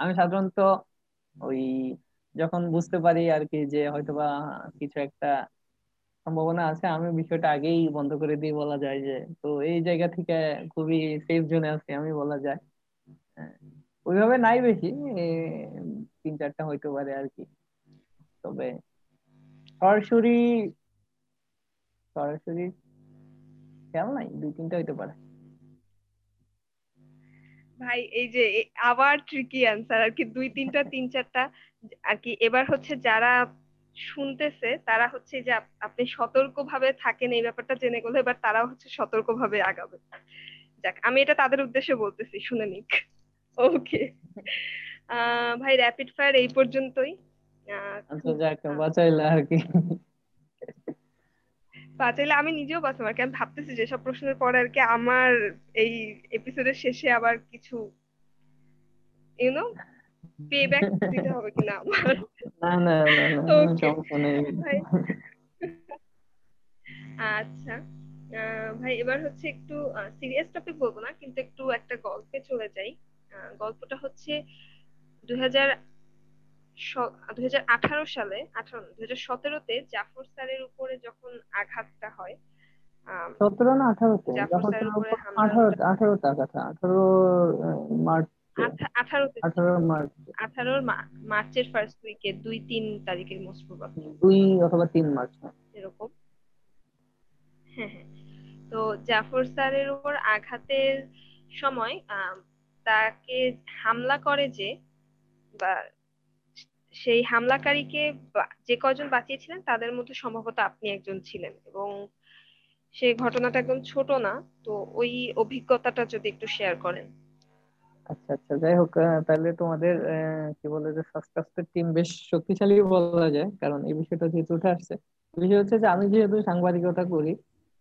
আমি সাধারণত ওই যখন বুঝতে পারি আর কি যে হয়তোবা কিছু একটা সম্ভাবনা আছে আমি বিষয়টা আগেই বন্ধ করে দিই বলা যায় যে তো এই জায়গা থেকে খুবই সেফ জোনে আছি আমি বলা যায়। হ্যাঁ, ওইভাবে নাই বেশি তিন চারটা হইতে পারে আর কি তবে সরাসরি সরাসরি খেয়াল নাই দুই তিনটা হইতে পারে। ভাই এই যে আবার ট্রিকি অ্যান্সার আর কি দুই তিনটা তিন চারটা আর কি এবার হচ্ছে যারা শুনতেছে তারা হচ্ছে যে আপ- আপনি সতর্কভাবে থাকেন এই ব্যাপারটা জেনে গেলে এবার তারাও হচ্ছে সতর্কভাবে আগাবে। যাক আমি এটা তাদের উদ্দেশ্যে বলতেছি শুনে নিক। ওকে। ভাই র্যাপিড ফায়ার এই পর্যন্তই। আচ্ছা যাক বাঁচাইলা আর কি। বাঁচাইলে আমি নিজেও বাঁচবো আর কি আমি ভাবতেছি যেসব প্রশ্নের পরে আর কি আমার এই এপিসোডের শেষে আবার কিছু ইউনো পে ব্যাক দিতে হবে কিনা আমার? না না না না সমস্যা নেই। আচ্ছা আহ, ভাই এবার হচ্ছে একটু সিরিয়াস টপিক বলব না কিন্তু একটু একটা গল্পে চলে যাই। আহ, গল্পটা হচ্ছে দুই হাজার সালে আঠারো দুই হাজার সতেরোতে জাফর স্যারের উপরে যখন আঘাতটা হয় সতেরো না আঠারোতে? আঠারো আঠারো টাকা কথা আঠারো মার্চ আঠা- আঠারোতে। আঠারো মার্চ আঠারোর মার্চের ফার্স্ট উইকে দুই তিন তারিখের মোস্ট প্রবাবলি দুই অথবা তিন মার্চ। এরকম। হ্যাঁ হ্যাঁ। তো জাফর স্যারের উপর আঘাতের সময় তাকে হামলা করে যে বা সেই হামলাকারীকে যে কজন বাঁচিয়েছিলেন তাদের মধ্যে সম্ভবত আপনি একজন ছিলেন। এবং সেই ঘটনাটা একদম ছোট না তো ওই অভিজ্ঞতাটা যদি একটু শেয়ার করেন। আচ্ছা আচ্ছা যাই হোক তাহলে তোমাদের কি বলে যে সাসকাস্টের টিম বেশ শক্তিশালী বলা যায়, কারণ এই বিষয়টা যেহেতু উঠে আসছে। বিষয় হচ্ছে যে আমি যেহেতু সাংবাদিকতা করি,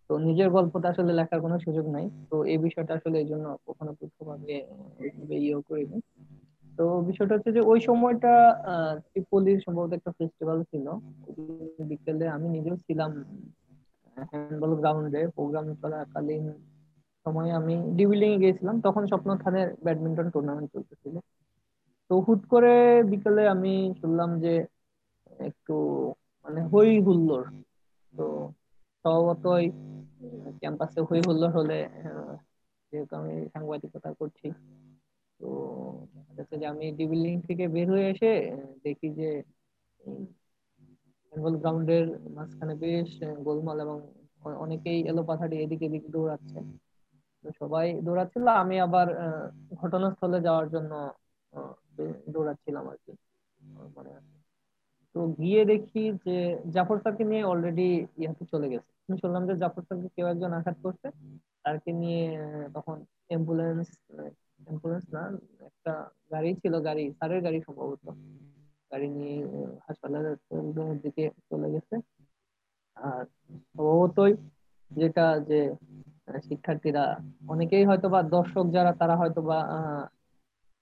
তো নিজের গল্পটা আসলে লেখার কোনো সুযোগ নাই। তো এই বিষয়টা আসলে এই জন্য কখনো পৃথকভাবে ওইভাবে ইয়েও করিনি। তো বিষয়টা হচ্ছে যে ওই সময়টা ত্রিপলির সম্ভবত একটা ফেস্টিভ্যাল ছিল। বিকেলে আমি নিজেও ছিলাম হ্যান্ডবল গ্রাউন্ডে প্রোগ্রাম চলাকালীন সময় আমি ডিবিলিং এ গিয়েছিলাম, তখন স্বপ্ন থানের ব্যাডমিন্টন টুর্নামেন্ট চলতেছিল। তো হুট করে বিকেলে আমি শুনলাম যে একটু মানে হই হুল্লোড়। তো স্বভাবতই ক্যাম্পাসে হই হুল্লোড় হলে যেহেতু আমি সাংবাদিকতা করছি, তো দেখা যে আমি ডিবিলিং থেকে বের হয়ে এসে দেখি যে বেঙ্গল গ্রাউন্ডের মাঝখানে বেশ গোলমাল এবং অনেকেই এলোপাথাড়ি এদিক এদিক দৌড়াচ্ছে। সবাই দৌড়াচ্ছিল। আমি আবার ঘটনাস্থলে যাওয়ার জন্য দৌড়াচ্ছিলাম আর কি। মনে তো গিয়ে দেখি যে জাফর স্যারকে নিয়ে অলরেডি ইয়াতে চলে গেছে। আমি শুনলাম যে জাফর স্যারকে কেউ একজন আঘাত করছে। তারকে নিয়ে তখন অ্যাম্বুলেন্স অ্যাম্বুলেন্স না, একটা গাড়ি ছিল, গাড়ি, স্যারের গাড়ি সম্ভবত। গাড়ি নিয়ে হাসপাতালের দিকে চলে গেছে। আর সম্ভবতই যেটা যে শিক্ষার্থীরা অনেকেই হয়তো বা দর্শক যারা তারা হয়তো বা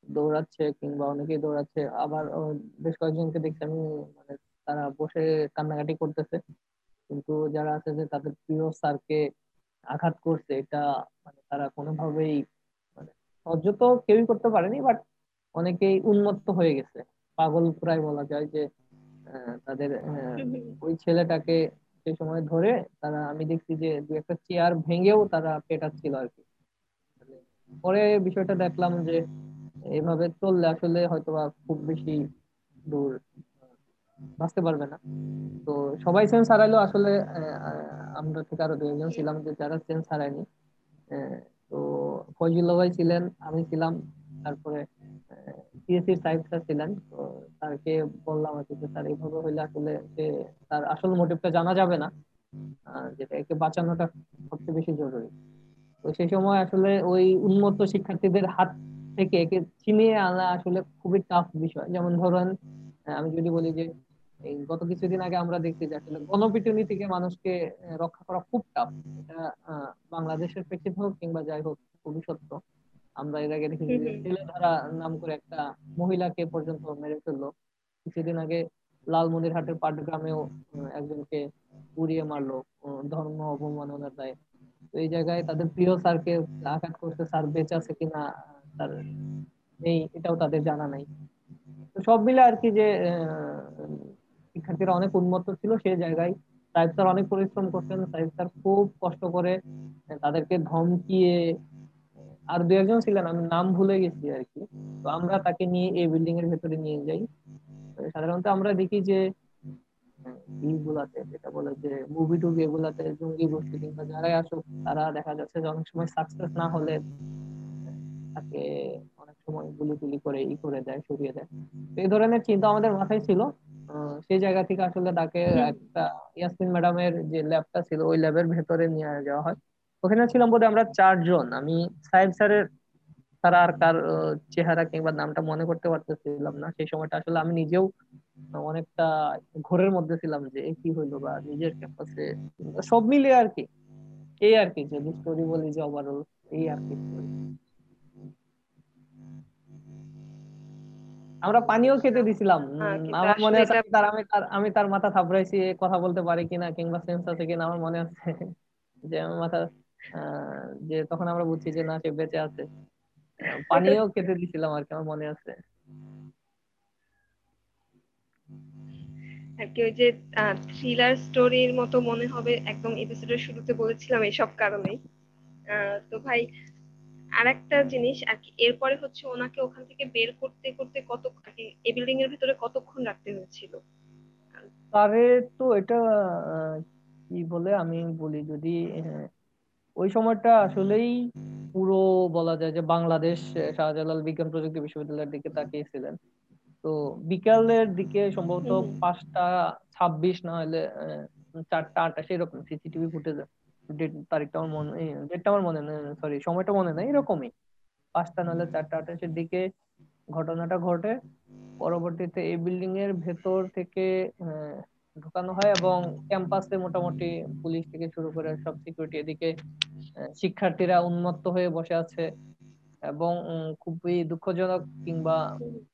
দৌড়াচ্ছে কিংবা অনেকেই দৌড়াচ্ছে। আবার বেশ কয়েকজনকে দেখছি আমি মানে তারা বসে কান্নাকাটি করতেছে। কিন্তু যারা আছে যে তাদের প্রিয় স্যারকে আঘাত করছে এটা মানে তারা কোনোভাবেই মানে সহ্য তো কেউই করতে পারেনি বাট অনেকেই উন্মত্ত হয়ে গেছে। পাগল প্রায় বলা যায় যে আহ, তাদের আহ, ওই ছেলেটাকে সে সময় ধরে তারা, আমি দেখছি যে দু একটা চেয়ার ভেঙেও তারা পেটাচ্ছিল আর কি। মানে পরে বিষয়টা দেখলাম যে এভাবে চললে আসলে হয়তোবা খুব বেশি দূর বাঁচতে পারবে না। তো সবাই সেন্স হারাইলো আসলে আমরা থেকে আরও দুইজন ছিলাম যে যারা সেন্স হারায়নি। তো ফয়জুল্লাহ ভাই ছিলেন, আমি ছিলাম, তারপরে সিএসসির সাহেব ছিলেন, তো স্যারকে বললাম আর যে স্যার, এইভাবে হইলে আসলে সে, তার আসল মোটিভটা জানা যাবে না যেটা একে বাঁচানোটা সবচেয়ে বেশি জরুরি। তো সেই সময় আসলে ওই উন্মত্ত শিক্ষার্থীদের হাত থেকে একে ছিনিয়ে আনা আসলে খুবই টাফ বিষয়। যেমন ধরেন আমি যদি বলি যে, এই গত কিছুদিন আগে আমরা দেখছি যে আসলে গণপিটুনি থেকে মানুষকে রক্ষা করা খুব টাফ এটা বাংলাদেশের প্রেক্ষিতে হোক কিংবা যাই হোক, খুবই সত্য। আমরা এর আগে দেখেছি যে ছেলেধারা নাম করে একটা মহিলাকে পর্যন্ত মেরে ফেলল। কিছুদিন আগে লালমনিরহাটের পাটগ্রামেও একজনকে পুড়িয়ে মারলো ধর্ম অবমাননার দায়ে তো এই জায়গায় তাদের প্রিয় স্যারকে আঘাত করতে স্যার বেঁচে আছে কিনা তার নেই এটাও তাদের জানা নাই। তো সব মিলে আর কি যে আহ, শিক্ষার্থীরা অনেক উন্মত্ত ছিল সেই জায়গায়। সাহেব স্যার অনেক পরিশ্রম করতেন সাহেব স্যার খুব কষ্ট করে তাদেরকে ধমকিয়ে আর দু একজন ছিলেন আমি নাম ভুলে গেছি আর কি। তো আমরা তাকে নিয়ে এই বিল্ডিং এর ভেতরে নিয়ে যাই। সাধারণত আমরা দেখি যে ইগুলাতে যেটা বলে যে মুভি টুভি এগুলাতে জঙ্গি গোষ্ঠী কিংবা যারাই আসুক তারা দেখা যাচ্ছে যে অনেক সময় সাকসেস না হলে তাকে অনেক সময় গুলি টুলি করে ই করে দেয় সরিয়ে দেয়। তো এই ধরনের চিন্তা আমাদের মাথায় ছিল। সেই জায়গা থেকে আসলে তাকে একটা ইয়াসমিন ম্যাডামের যে ল্যাবটা ছিল ওই ল্যাবের ভেতরে নিয়ে যাওয়া হয়। ওখানে ছিলাম বোধহয় আমরা চারজন। আমি সাহেব স্যারের তারা আর কার চেহারা কিংবা নামটা মনে করতে পারতেছিলাম না। সেই সময়টা আসলে আমি নিজেও অনেকটা ঘোরের মধ্যে ছিলাম যে কি হইল বা নিজের ক্যাম্পাসে সব মিলিয়ে আর কি। এই আর কি যদি স্টোরি বলি যে ওভারঅল এই আর কি। আমরা পানিও খেতে দিছিলাম। হ্যাঁ, আমার মনে আছে তার আমি তার আমি তার মাথা থাপড়াইছি কথা বলতে পারি কিনা কিংবা সেন্স আছে কিনা আমার মনে আছে যে আমার মাথা যে তখন আমরা বুঝছি যে না সে বেঁচে আছে। পানিও খেতে দিছিলাম আর কি আমার মনে আছে। আর কি ওই যে থ্রিলার স্টোরির মতো মনে হবে একদম এপিসোডের শুরুতে বলেছিলাম এইসব কারণেই। তো ভাই আর একটা জিনিস আর কি এরপরে হচ্ছে ওনাকে ওখান থেকে বের করতে করতে কত এই বিল্ডিং এর ভিতরে কতক্ষণ রাখতে হয়েছিল? তারে তো এটা কি বলে আমি বলি যদি ওই সময়টা আসলেই পুরো বলা যায় যে বাংলাদেশ শাহজালাল বিজ্ঞান প্রযুক্তি বিশ্ববিদ্যালয়ের দিকে তাকিয়েছিলেন। তো বিকালের দিকে সম্ভবত পাঁচটা ছাব্বিশ না হলে চারটা আটাশ এরকম সিসিটিভি ফুটেজ। ডেট তারিখটা আমার মনে ডেটটা আমার মনে নেই সরি সময়টা মনে নেই এরকমই। পাঁচটা নাহলে চারটা আটাশের দিকে ঘটনাটা ঘটে। পরবর্তীতে এই বিল্ডিং এর ভেতর থেকে আহ, ঢুকানো হয় এবং ক্যাম্পাসে মোটামুটি পুলিশ থেকে শুরু করে সব সিকিউরিটি এদিকে শিক্ষার্থীরা উন্মত্ত হয়ে বসে আছে এবং খুবই দুঃখজনক কিংবা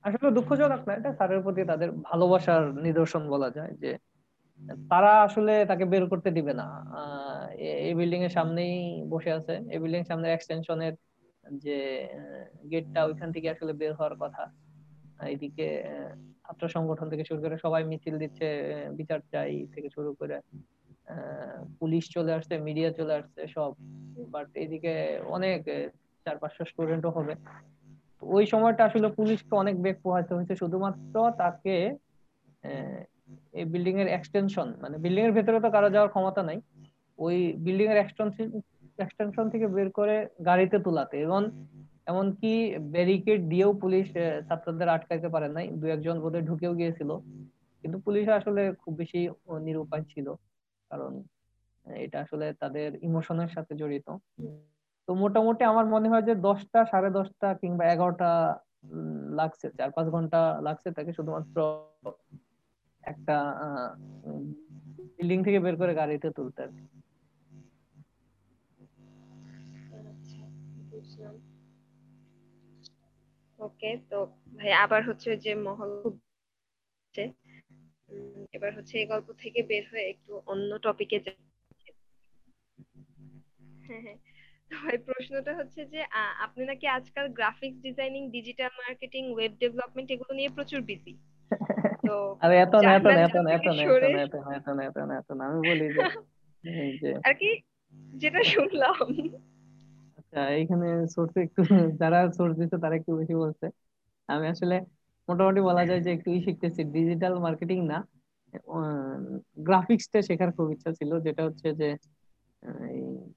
আসলে দুঃখজনক না এটা স্যারের প্রতি তাদের ভালোবাসার নিদর্শন বলা যায় যে তারা আসলে তাকে বের করতে দিবে না। এই বিল্ডিং এর সামনেই বসে আছে। এই বিল্ডিং এর সামনে এক্সটেনশনের যে গেটটা ওইখান থেকে আসলে বের হওয়ার কথা। এইদিকে আহ, ছাত্র সংগঠন থেকে শুরু করে সবাই মিছিল দিচ্ছে বিচার চাই থেকে শুরু করে পুলিশ চলে আসছে, মিডিয়া চলে আসছে, সব। বাট এদিকে অনেক চার পাঁচশো স্টুডেন্টও হবে। ওই সময়টা আসলে পুলিশকে অনেক বেগ পোহাতে হয়েছে। শুধুমাত্র তাকে এই বিল্ডিং এর এক্সটেনশন মানে বিল্ডিং এর ভেতরে তো কারও যাওয়ার ক্ষমতা নাই। ওই বিল্ডিং এর এক্সটেনশন এক্সটেনশন থেকে বের করে গাড়িতে তোলাতে। এবং এমনকি ব্যারিকেড দিয়েও পুলিশ ছাত্রদের আটকাইতে পারে নাই। দু একজন বোধহয় ঢুকেও গিয়েছিল। কিন্তু পুলিশ আসলে খুব বেশি নিরুপায় ছিল। কারণ এটা আসলে তাদের ইমোশনের সাথে জড়িত। তো মোটামুটি আমার মনে হয় যে দশটা, সাড়ে দশটা কিংবা এগারোটা লাগছে, চার পাঁচ ঘণ্টা লাগছে তাকে শুধুমাত্র একটা বিল্ডিং থেকে বের করে গাড়িতে তুলতে আর কি। ওকে তো ভাই আবার হচ্ছে যে মহল এবার হচ্ছে এই গল্প থেকে বের হয়ে একটু অন্য টপিকে হ্যাঁ হ্যাঁ। ভাই প্রশ্নটা হচ্ছে যে আপনি নাকি আজকাল graphics designing digital marketing web development এগুলো নিয়ে প্রচুর বিজি তো আরে এত না এত না এত না এত না এত না এত না এত না এত না আমি বলি যে আর কি যেটা শুনলাম। এইখানে সোর্সে একটু, যারা সোর্স দিচ্ছে তারা একটু বেশি বলছে। আমি আসলে মোটামুটি বলা যায় যে একটু শিখতেছি। ডিজিটাল মার্কেটিং না গ্রাফিক্সটা শেখার খুব ইচ্ছা ছিল, যেটা হচ্ছে যে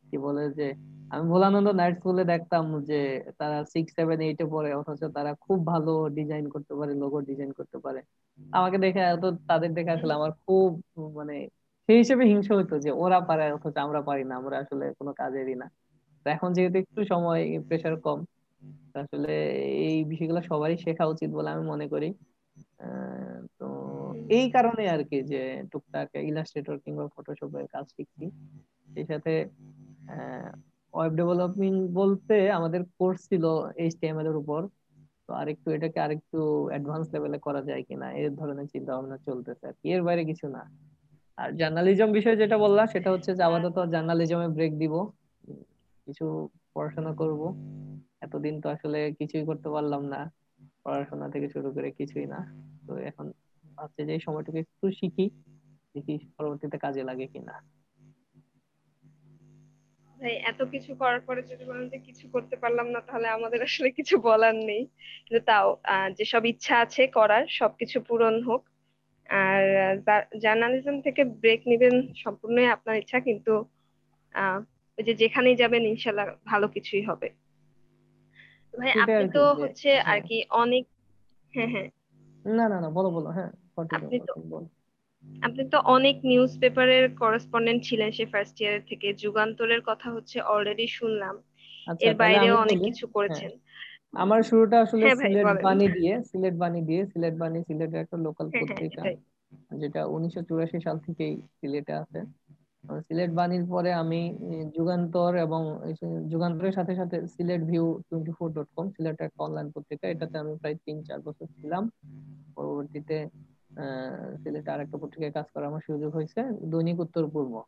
কি বলে যে, আমি ভোলানন্দ নাইট স্কুলে দেখতাম যে তারা সিক্স সেভেন এইটে পড়ে, অথচ তারা খুব ভালো ডিজাইন করতে পারে লোগো ডিজাইন করতে পারে। আমাকে দেখে এত, তাদের দেখে আসলে আমার খুব মানে সেই হিসেবে হিংসা হতো যে ওরা পারে, অথচ আমরা পারি না, আমরা আসলে কোনো কাজেরই না। এখন যেহেতু একটু সময় প্রেশার কম আসলে এই বিষয়গুলো সবারই শেখা উচিত বলে আমি মনে করি। তো এই কারণে আর কি যে টুকটাক ইলাস্ট্রেটর কিংবা ফটোশপের কাজ শিখছি। সেই সাথে ওয়েব ডেভেলপমিং বলতে আমাদের কোর্স ছিল এইচটিএমএল এর উপর। তো আরেকটু এটাকে আরেকটু অ্যাডভান্স লেভেলে করা যায় কিনা এর ধরনের চিন্তা ভাবনা চলতেছে আর কি। এর বাইরে কিছু না। আর জার্নালিজম বিষয়ে যেটা বললা সেটা হচ্ছে যে আপাতত জার্নালিজমে ব্রেক দিব। কিছু পড়াশোনা করব। এতদিন তো আসলে কিছুই করতে পারলাম না। পড়াশোনা থেকে শুরু করে কিছুই না। তো এখন ভাবছি যে সময়টুকু একটু শিখি, দেখি পরবর্তীতে কাজে লাগে কিনা। এত কিছু করার পরে যদি বলেন যে কিছু করতে পারলাম না, তাহলে আমাদের আসলে কিছু বলার নেই। কিন্তু তাও যেসব ইচ্ছা আছে করার, সবকিছু পূরণ হোক। আর জার্নালিজম থেকে ব্রেক নিবেন সম্পূর্ণই আপনার ইচ্ছা, কিন্তু ওই যে যেখানেই যাবেন ইনশাল্লাহ ভালো কিছুই হবে। ভাই আপনি তো হচ্ছে আর হ্যাঁ কি অনেক হ্যাঁ হ্যাঁ। না না না বলো বলো হ্যাঁ আপনি তো আপনি তো অনেক নিউজ পেপারের করেসপন্ডেন্ট ছিলেন সে ফার্স্ট ইয়ার থেকে। যুগান্তরের কথা হচ্ছে অলরেডি শুনলাম। আচ্ছা এর বাইরেও অনেক কিছু হ্যাঁ। করেছেন। আমার শুরুটা আসলে হ্যাঁ সিলেট বাণী দিয়ে সিলেট বাণী দিয়ে সিলেট বাণী সিলেটের একটা লোকাল পত্রিকা যেটা উনিশশো চুরাশি সাল থেকেই সিলেটে আছে। সিলেট বাণীর পরে আমি যুগান্তর এবং যুগান্তরের সাথে সাথে Sylhet view twenty four dot com Sylhet একটা অনলাইন পত্রিকা। এটাতে আমি প্রায় তিন, চার বছর ছিলাম। পরবর্তীতে আহ আর একটা পত্রিকায় কাজ করার আমার সুযোগ হয়েছে, দৈনিক উত্তর পূর্ব।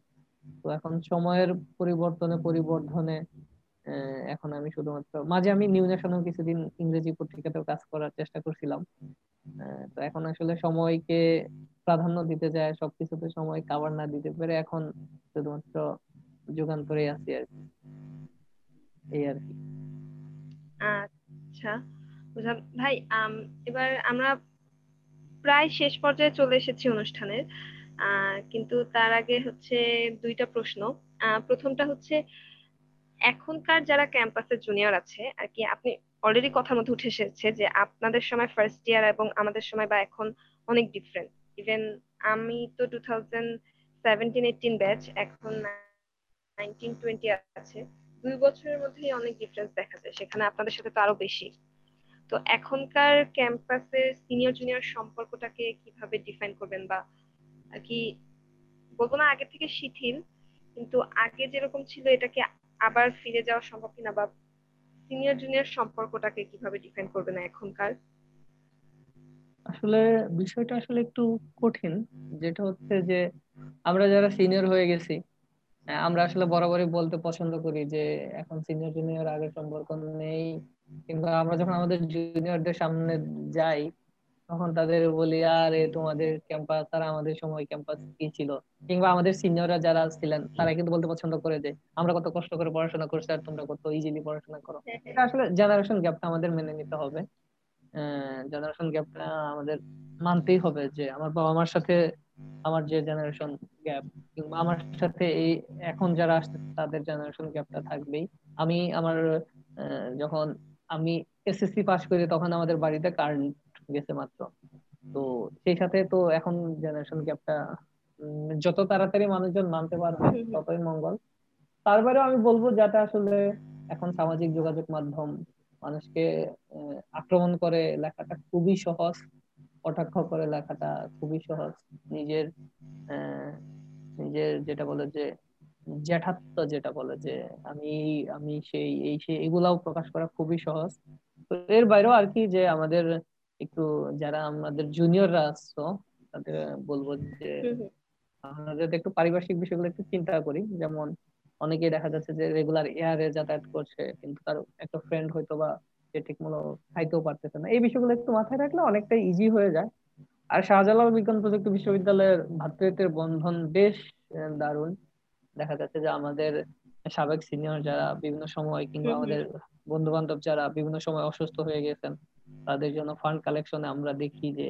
তো এখন সময়ের পরিবর্তনে, পরিবর্ধনে এখন আমি শুধুমাত্র, মাঝে আমি নিউ ন্যাশনাল কিছুদিন ইংরেজি পত্রিকাতেও কাজ করার চেষ্টা করছিলাম। তো এখন আসলে সময়কে প্রাধান্য দিতে যায়, সবকিছুতে সময় কাভার না দিতে পেরে এখন শুধুমাত্র যুগান্তরে আছি আর কি। এই আর কি। আচ্ছা বুঝলাম। ভাই এবার আমরা প্রায় শেষ পর্যায়ে চলে এসেছি অনুষ্ঠানের। কিন্তু তার আগে হচ্ছে দুইটা প্রশ্ন। প্রথমটা হচ্ছে এখনকার যারা ক্যাম্পাসে জুনিয়র আছে, আর কি আপনি অলরেডি কথার মধ্যে উঠে এসেছে যে আপনাদের সময় ফার্স্ট ইয়ার এবং আমাদের সময় বা এখন অনেক ডিফারেন্ট ইভেন আমি তো two thousand seventeen eighteen batch এখন নাইনটিন টোয়েন্টি আছে। দুই বছরের মধ্যেই অনেক ডিফারেন্স দেখা যায়, সেখানে আপনাদের সাথে তো আরও বেশি। তো এখনকার ক্যাম্পাসের সিনিয়র জুনিয়র সম্পর্কটাকে কীভাবে ডিফাইন করবেন বা আর কি বলব না আগে থেকে শিথিল, কিন্তু আগে যেরকম ছিল এটাকে আবার ফিরে যাওয়া সম্ভব কিনা বা সিনিয়র জুনিয়র সম্পর্কটাকে কীভাবে ডিফাইন করবেন এখনকার? আসলে বিষয়টা আসলে একটু কঠিন। যেটা হচ্ছে যে আমরা যারা সিনিয়র হয়ে গেছি আমরা আসলে বরাবরই বলতে পছন্দ করি যে এখন সিনিয়র জুনিয়র আগের সম্পর্ক নেই। কিংবা আমরা যখন আমাদের জুনিয়রদের সামনে যাই তখন তাদের বলি, আরে, তোমাদের ক্যাম্পাস তারা আমাদের সময় ক্যাম্পাস কি ছিল? কিংবা আমাদের সিনিয়ররা যারা ছিলেন, তারা কিন্তু বলতে পছন্দ করে যে, আমরা কত কষ্ট করে পড়াশোনা করছি আর তোমরা কত ইজিলি পড়াশোনা করো। এটা আসলে জেনারেশন গ্যাপটা আমাদের মেনে নিতে হবে। জেনারেশন গ্যাপটা আমাদের মানতেই হবে যে, আমার বাবা মার সাথে আমার যে জেনারেশন গ্যাপ কিংবা আমার সাথে এই এখন যারা আসছে, তাদের জেনারেশন গ্যাপটা থাকবেই। আমি আমার যখন আমি এসএসসি পাস করি, তখন আমাদের বাড়িতে কার্ড গেছে মাত্র। তো সেই সাথে তো এখন জেনারেশন গ্যাপটা যত তাড়াতাড়ি মানুষজন মানতে পারবে। ততই মঙ্গল। তারপরেও আমি বলব যাতে আসলে এখন সামাজিক যোগাযোগ মাধ্যম মানুষকে আক্রমণ করে লেখাটা খুবই সহজ কটাক্ষ করে লেখাটা খুবই সহজ। নিজের আহ, নিজের যেটা বলে যে জ্যাঠাত্ব যেটা বলে যে আমি আমি সেই এই সেই এগুলাও প্রকাশ করা খুবই সহজ। তো এর বাইরেও আর কি যে আমাদের একটু যারা আমাদের জুনিয়ররা আসছো তাদের বলব যে আমরা যাতে একটু পারিপার্শ্বিক বিষয়গুলো একটু চিন্তা করি। যেমন অনেকে দেখা যাচ্ছে যে রেগুলার এয়ারে যাতায়াত করছে কিন্তু তার একটা ফ্রেন্ড হয়তো বা সে ঠিক মতো খাইতেও পারতেছে না। এই বিষয়গুলো একটু মাথায় রাখলে অনেকটাই ইজি হয়ে যায়। আর শাহজালাল বিজ্ঞান প্রযুক্তি বিশ্ববিদ্যালয়ের ভ্রাতৃত্বের বন্ধন বেশ দারুণ। দেখা যাচ্ছে যে আমাদের সাবেক সিনিয়র যারা বিভিন্ন সময় কিংবা আমাদের বন্ধু বান্ধব যারা বিভিন্ন সময় অসুস্থ হয়ে গেছেন তাদের জন্য ফান্ড কালেকশনে আমরা দেখি যে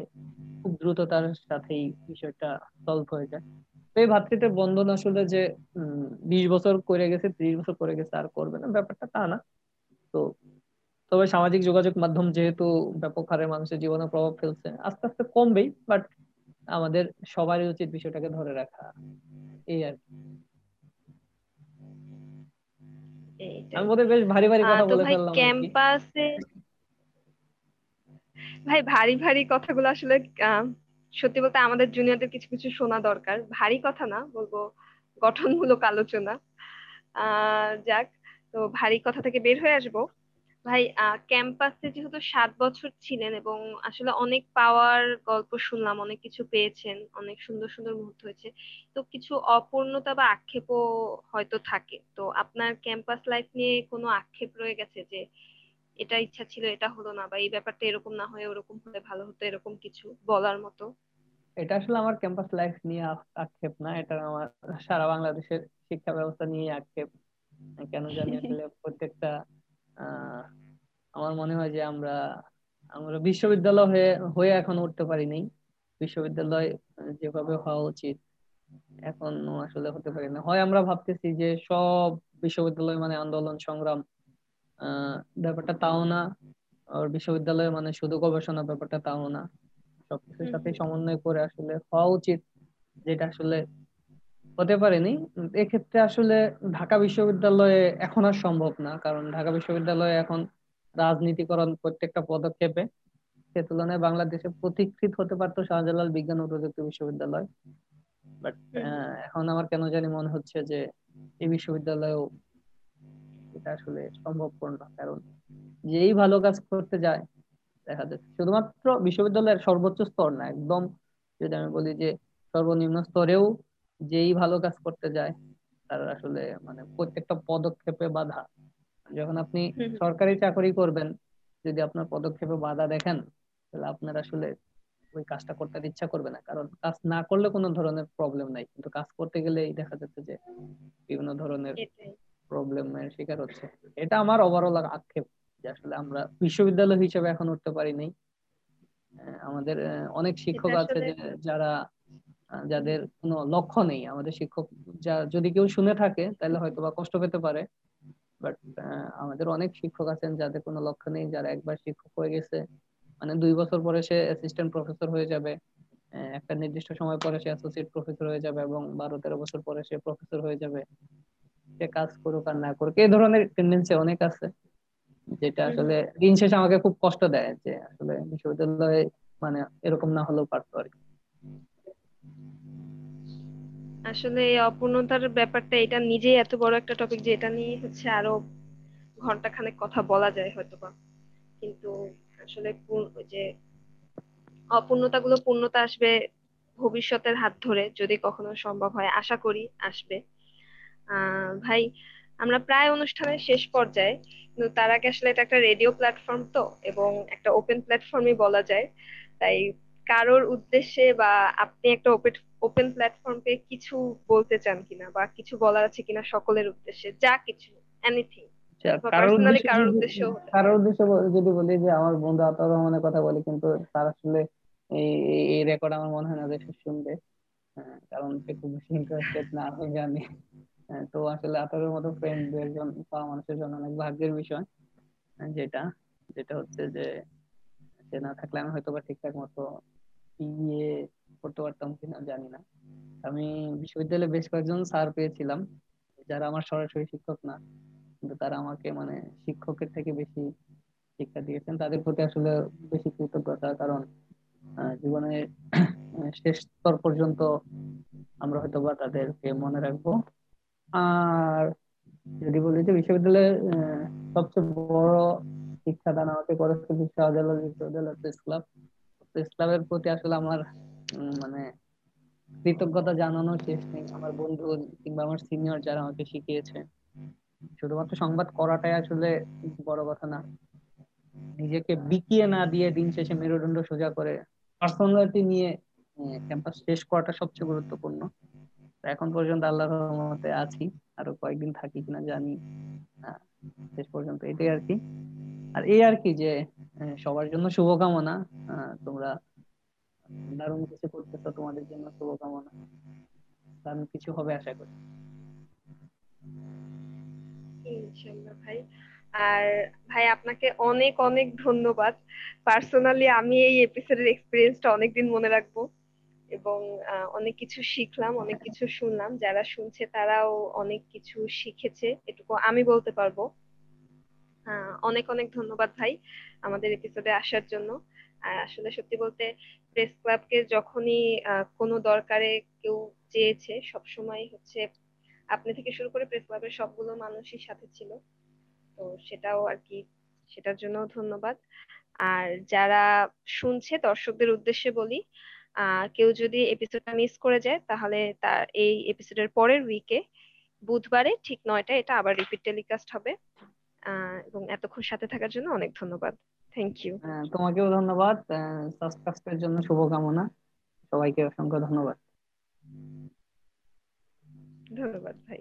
খুব দ্রুততার সাথেই বিষয়টা সলভ হয়ে যায়। তো এই ভ্রাতৃত্বের বন্ধন আসলে যে বিশ বছর করে গেছে ত্রিশ বছর করে গেছে আর করবে না ব্যাপারটা তা না। তো তবে সামাজিক যোগাযোগ মাধ্যম যেহেতু ব্যাপক হারে মানুষের জীবনে প্রভাব ফেলছে আস্তে আস্তে কমবেই বাট আমাদের সবারই উচিত বিষয়টাকে ধরে রাখা। এই আর কি। আমি বোধহয় বেশ ভারী ভারী কথা বলে ফেললাম ক্যাম্পাসে ভাই ভারী ভারী কথাগুলো আসলে আহ, সত্যি বলতে আমাদের জুনিয়রদের কিছু কিছু শোনা দরকার। ভারী কথা না বলব গঠনমূলক আলোচনা। আহ যাক তো ভারী কথা থেকে বের হয়ে আসব। ভাই আহ ক্যাম্পাসে যেহেতু সাত বছর ছিলেন এবং আসলে অনেক পাওয়ার গল্প শুনলাম অনেক কিছু পেয়েছেন অনেক সুন্দর সুন্দর মুহূর্ত হয়েছে তো কিছু অপূর্ণতা বা আক্ষেপও হয়তো থাকে। তো আপনার ক্যাম্পাস লাইফ নিয়ে কোনো আক্ষেপ রয়ে গেছে যে এটা ইচ্ছা ছিল, এটা হলো না বা এই ব্যাপারটা এরকম না হয়ে ওরকম হলে ভালো হতো, এরকম কিছু বলার মতো। এটা আসলে আমার ক্যাম্পাস লাইফ নিয়ে আক্ষেপ না, এটা আমার সারা বাংলাদেশের শিক্ষা ব্যবস্থা নিয়ে আক্ষেপ। কেন জানি আসলে প্রত্যেকটা আমার মনে হয় যে আমরা আমরা বিশ্ববিদ্যালয় হয়ে হয়ে এখন উঠতে পারি নাই। বিশ্ববিদ্যালয় যেভাবে হওয়া উচিত, এখনও আসলে হতে পারি না। হয় আমরা ভাবতেছি যে সব বিশ্ববিদ্যালয় মানে আন্দোলন সংগ্রাম ব্যাপারটা তাও না আর বিশ্ববিদ্যালয় মানে শুধু গবেষণা ব্যাপারটা তাও না সবকিছুর সাথে সমন্বয় করে আসলে হওয়া উচিত যেটা আসলে হতে পারেনি। এক্ষেত্রে আসলে ঢাকা বিশ্ববিদ্যালয়ে এখন আর সম্ভব না কারণ ঢাকা বিশ্ববিদ্যালয়ে এখন রাজনীতিকরণ প্রত্যেকটা পদক্ষেপে সে তুলনায় বাংলাদেশে পথিকৃৎ হতে পারতো শাহজালাল বিজ্ঞান ও প্রযুক্তি বিশ্ববিদ্যালয়। বাট এখন আমার কেন জানি মনে হচ্ছে যে এই বিশ্ববিদ্যালয়েও এটা আসলে সম্ভবপর না। কারণ যেই ভালো কাজ করতে যায় দেখা যাচ্ছে শুধুমাত্র বিশ্ববিদ্যালয়ের সর্বোচ্চ স্তর না একদম যদি আমি বলি যে সর্বনিম্ন স্তরেও যেই ভালো কাজ করতে যায় তার আসলে মানে প্রত্যেকটা পদক্ষেপে বাধা। যখন আপনি। সরকারি চাকরি করবেন যদি আপনার পদক্ষেপে বাধা দেখেন তাহলে আপনার আসলে ওই কাজটা করতে ইচ্ছা করবে না। কারণ কাজ না করলে কোনো ধরনের প্রবলেম নাই। কিন্তু কাজ করতে গেলেই দেখা যাচ্ছে যে বিভিন্ন ধরনের প্রবলেমের শিকার হচ্ছে। এটা আমার ওভারঅল আক্ষেপ যে আসলে আমরা বিশ্ববিদ্যালয় হিসেবে এখন উঠতে পারি নাই। আমাদের অনেক শিক্ষক আছে যারা যাদের কোনো লক্ষ্য নেই। আমাদের শিক্ষক যা যদি কেউ শুনে থাকে তাহলে হয়তো বা কষ্ট পেতে পারে। বাট আমাদের অনেক শিক্ষক আছেন যাদের কোনো লক্ষ্য নেই যারা একবার শিক্ষক হয়ে গেছে। মানে দুই বছর পরে সে অ্যাসিস্ট্যান্ট প্রফেসর হয়ে যাবে। একটা নির্দিষ্ট সময় পরে সে অ্যাসোসিয়েট প্রফেসর হয়ে যাবে এবং বারো তেরো বছর পরে সে প্রফেসর হয়ে যাবে। সে কাজ করুক আর না করুক এই ধরনের টেন্ডেন্সি অনেক আছে যেটা। আসলে দিন শেষে আমাকে খুব কষ্ট দেয় যে আসলে বিশ্ববিদ্যালয়ে মানে এরকম না হলেও পারতো আর কি। আসলে এই অপূর্ণতার ব্যাপারটা এটা নিজেই এত বড় একটা টপিক যে এটা নিয়ে হচ্ছে আরও ঘণ্টা খানেক কথা বলা যায় হয়তো বা কিন্তু আসলে যে অপূর্ণতাগুলো পূর্ণতা আসবে ভবিষ্যতের হাত ধরে যদি কখনো সম্ভব হয় আশা করি আসবে। ভাই আমরা প্রায় অনুষ্ঠানের শেষ পর্যায়ে কিন্তু তার আগে আসলে এটা একটা রেডিও প্ল্যাটফর্ম তো এবং একটা ওপেন প্ল্যাটফর্মই বলা যায়। তাই কারোর উদ্দেশ্যে বা আপনি একটা ওপেন ওপেন প্ল্যাটফর্মে কিছু বলতে চান কিনা বা কিছু বলার আছে কিনা সকলের উদ্দেশ্যে যা কিছু এনিথিং কারোর উদ্দেশ্যে যদি বল- যে আমার বন্ধু আতাউর রহমানের কথা বলি কিন্তু তার আসলে এই রেকর্ড আমার মনে হয় না যে শুনবে। হ্যাঁ, কারণ সে খুব বেশি ইন্টারেস্টেড না আমি জানি। তো আসলে আতাউরের মতো ফ্রেন্ড দু একজন পাওয়া মানুষের জন্য অনেক ভাগ্যের বিষয় হ্যাঁ, যেটা যেটা হচ্ছে যে সে না থাকলে আমি হয়তো বা ঠিকঠাক মতো ইয়ে করতে পারতাম কিনা জানি না। আমি বিশ্ববিদ্যালয়ে বেশ কয়েকজন স্যার পেয়েছিলাম যারা আমার সরাসরি শিক্ষক না কিন্তু তারা আমাকে মানে শিক্ষকের থেকে বেশি শিক্ষা দিয়েছেন। তাদের প্রতি আসলে বেশি কৃতজ্ঞতা কারণ জীবনের শেষ স্তর পর্যন্ত আমরা হয়তো বা তাদেরকে মনে রাখব। আর যদি বলি যে বিশ্ববিদ্যালয়ের সবচেয়ে বড় শিক্ষাদান আমাকে করেছে বিশ্ববিদ্যালয় প্রেস ক্লাব। প্রেস ক্লাবের প্রতি আসলে আমার মানে কৃতজ্ঞতা জানানো শেষ নেই। আমার বন্ধু কিংবা আমার সিনিয়র যারা আমাকে শিখিয়েছে। শুধুমাত্র সংবাদ করাটাই আসলে বড় কথা না। নিজেকে বিকিয়ে না দিয়ে দিন শেষে মেরুদণ্ড সোজা করে পার্সোনালিটি নিয়ে ক্যাম্পাস শেষ করাটা সবচেয়ে গুরুত্বপূর্ণ। এখন পর্যন্ত আল্লাহর রহমতে আছি। আরও কয়েকদিন থাকি কিনা জানি শেষ পর্যন্ত এটাই আর কি। আর এই আর কি যে সবার জন্য শুভকামনা। তোমরা দারুণ কিছু করতেছো, তোমাদের জন্য শুভকামনা। দারুণ কিছু হবে আশা করি। ভাই। আর ভাই, আপনাকে অনেক অনেক ধন্যবাদ। পার্সোনালি আমি এই এপিসোডের এক্সপিরিয়েন্সটা অনেকদিন মনে রাখব। এবং অনেক কিছু শিখলাম, অনেক কিছু শুনলাম। যারা শুনছে তারাও অনেক কিছু শিখেছে, এটুকু আমি বলতে পারব। অনেক অনেক ধন্যবাদ ভাই আমাদের এপিসোডে আসার জন্য। আর আসলে সত্যি বলতে প্রেস ক্লাবকে যখনই কোনো দরকারে কেউ চেয়েছে, সবসময় হচ্ছে আপনি থেকে শুরু করে প্রেস ক্লাবের সবগুলো মানুষই সাথে ছিল। তো সেটাও আর কি, সেটার জন্য ধন্যবাদ। আর যারা শুনছে দর্শকদের উদ্দেশ্যে বলি কেউ যদি এপিসোডটা মিস করে যায় তাহলে তার এই এপিসোডের পরের উইকে বুধবারে ঠিক নয়টা এটা আবার রিপিট টেলিকাস্ট হবে। এবং এতক্ষণ সাথে থাকার জন্য অনেক ধন্যবাদ। থ্যাংক ইউ তোমাকেও ধন্যবাদ। সাবস্ক্রাইবের জন্য শুভকামনা। সবাইকে অসংখ্য ধন্যবাদ। ধন্যবাদ ভাই।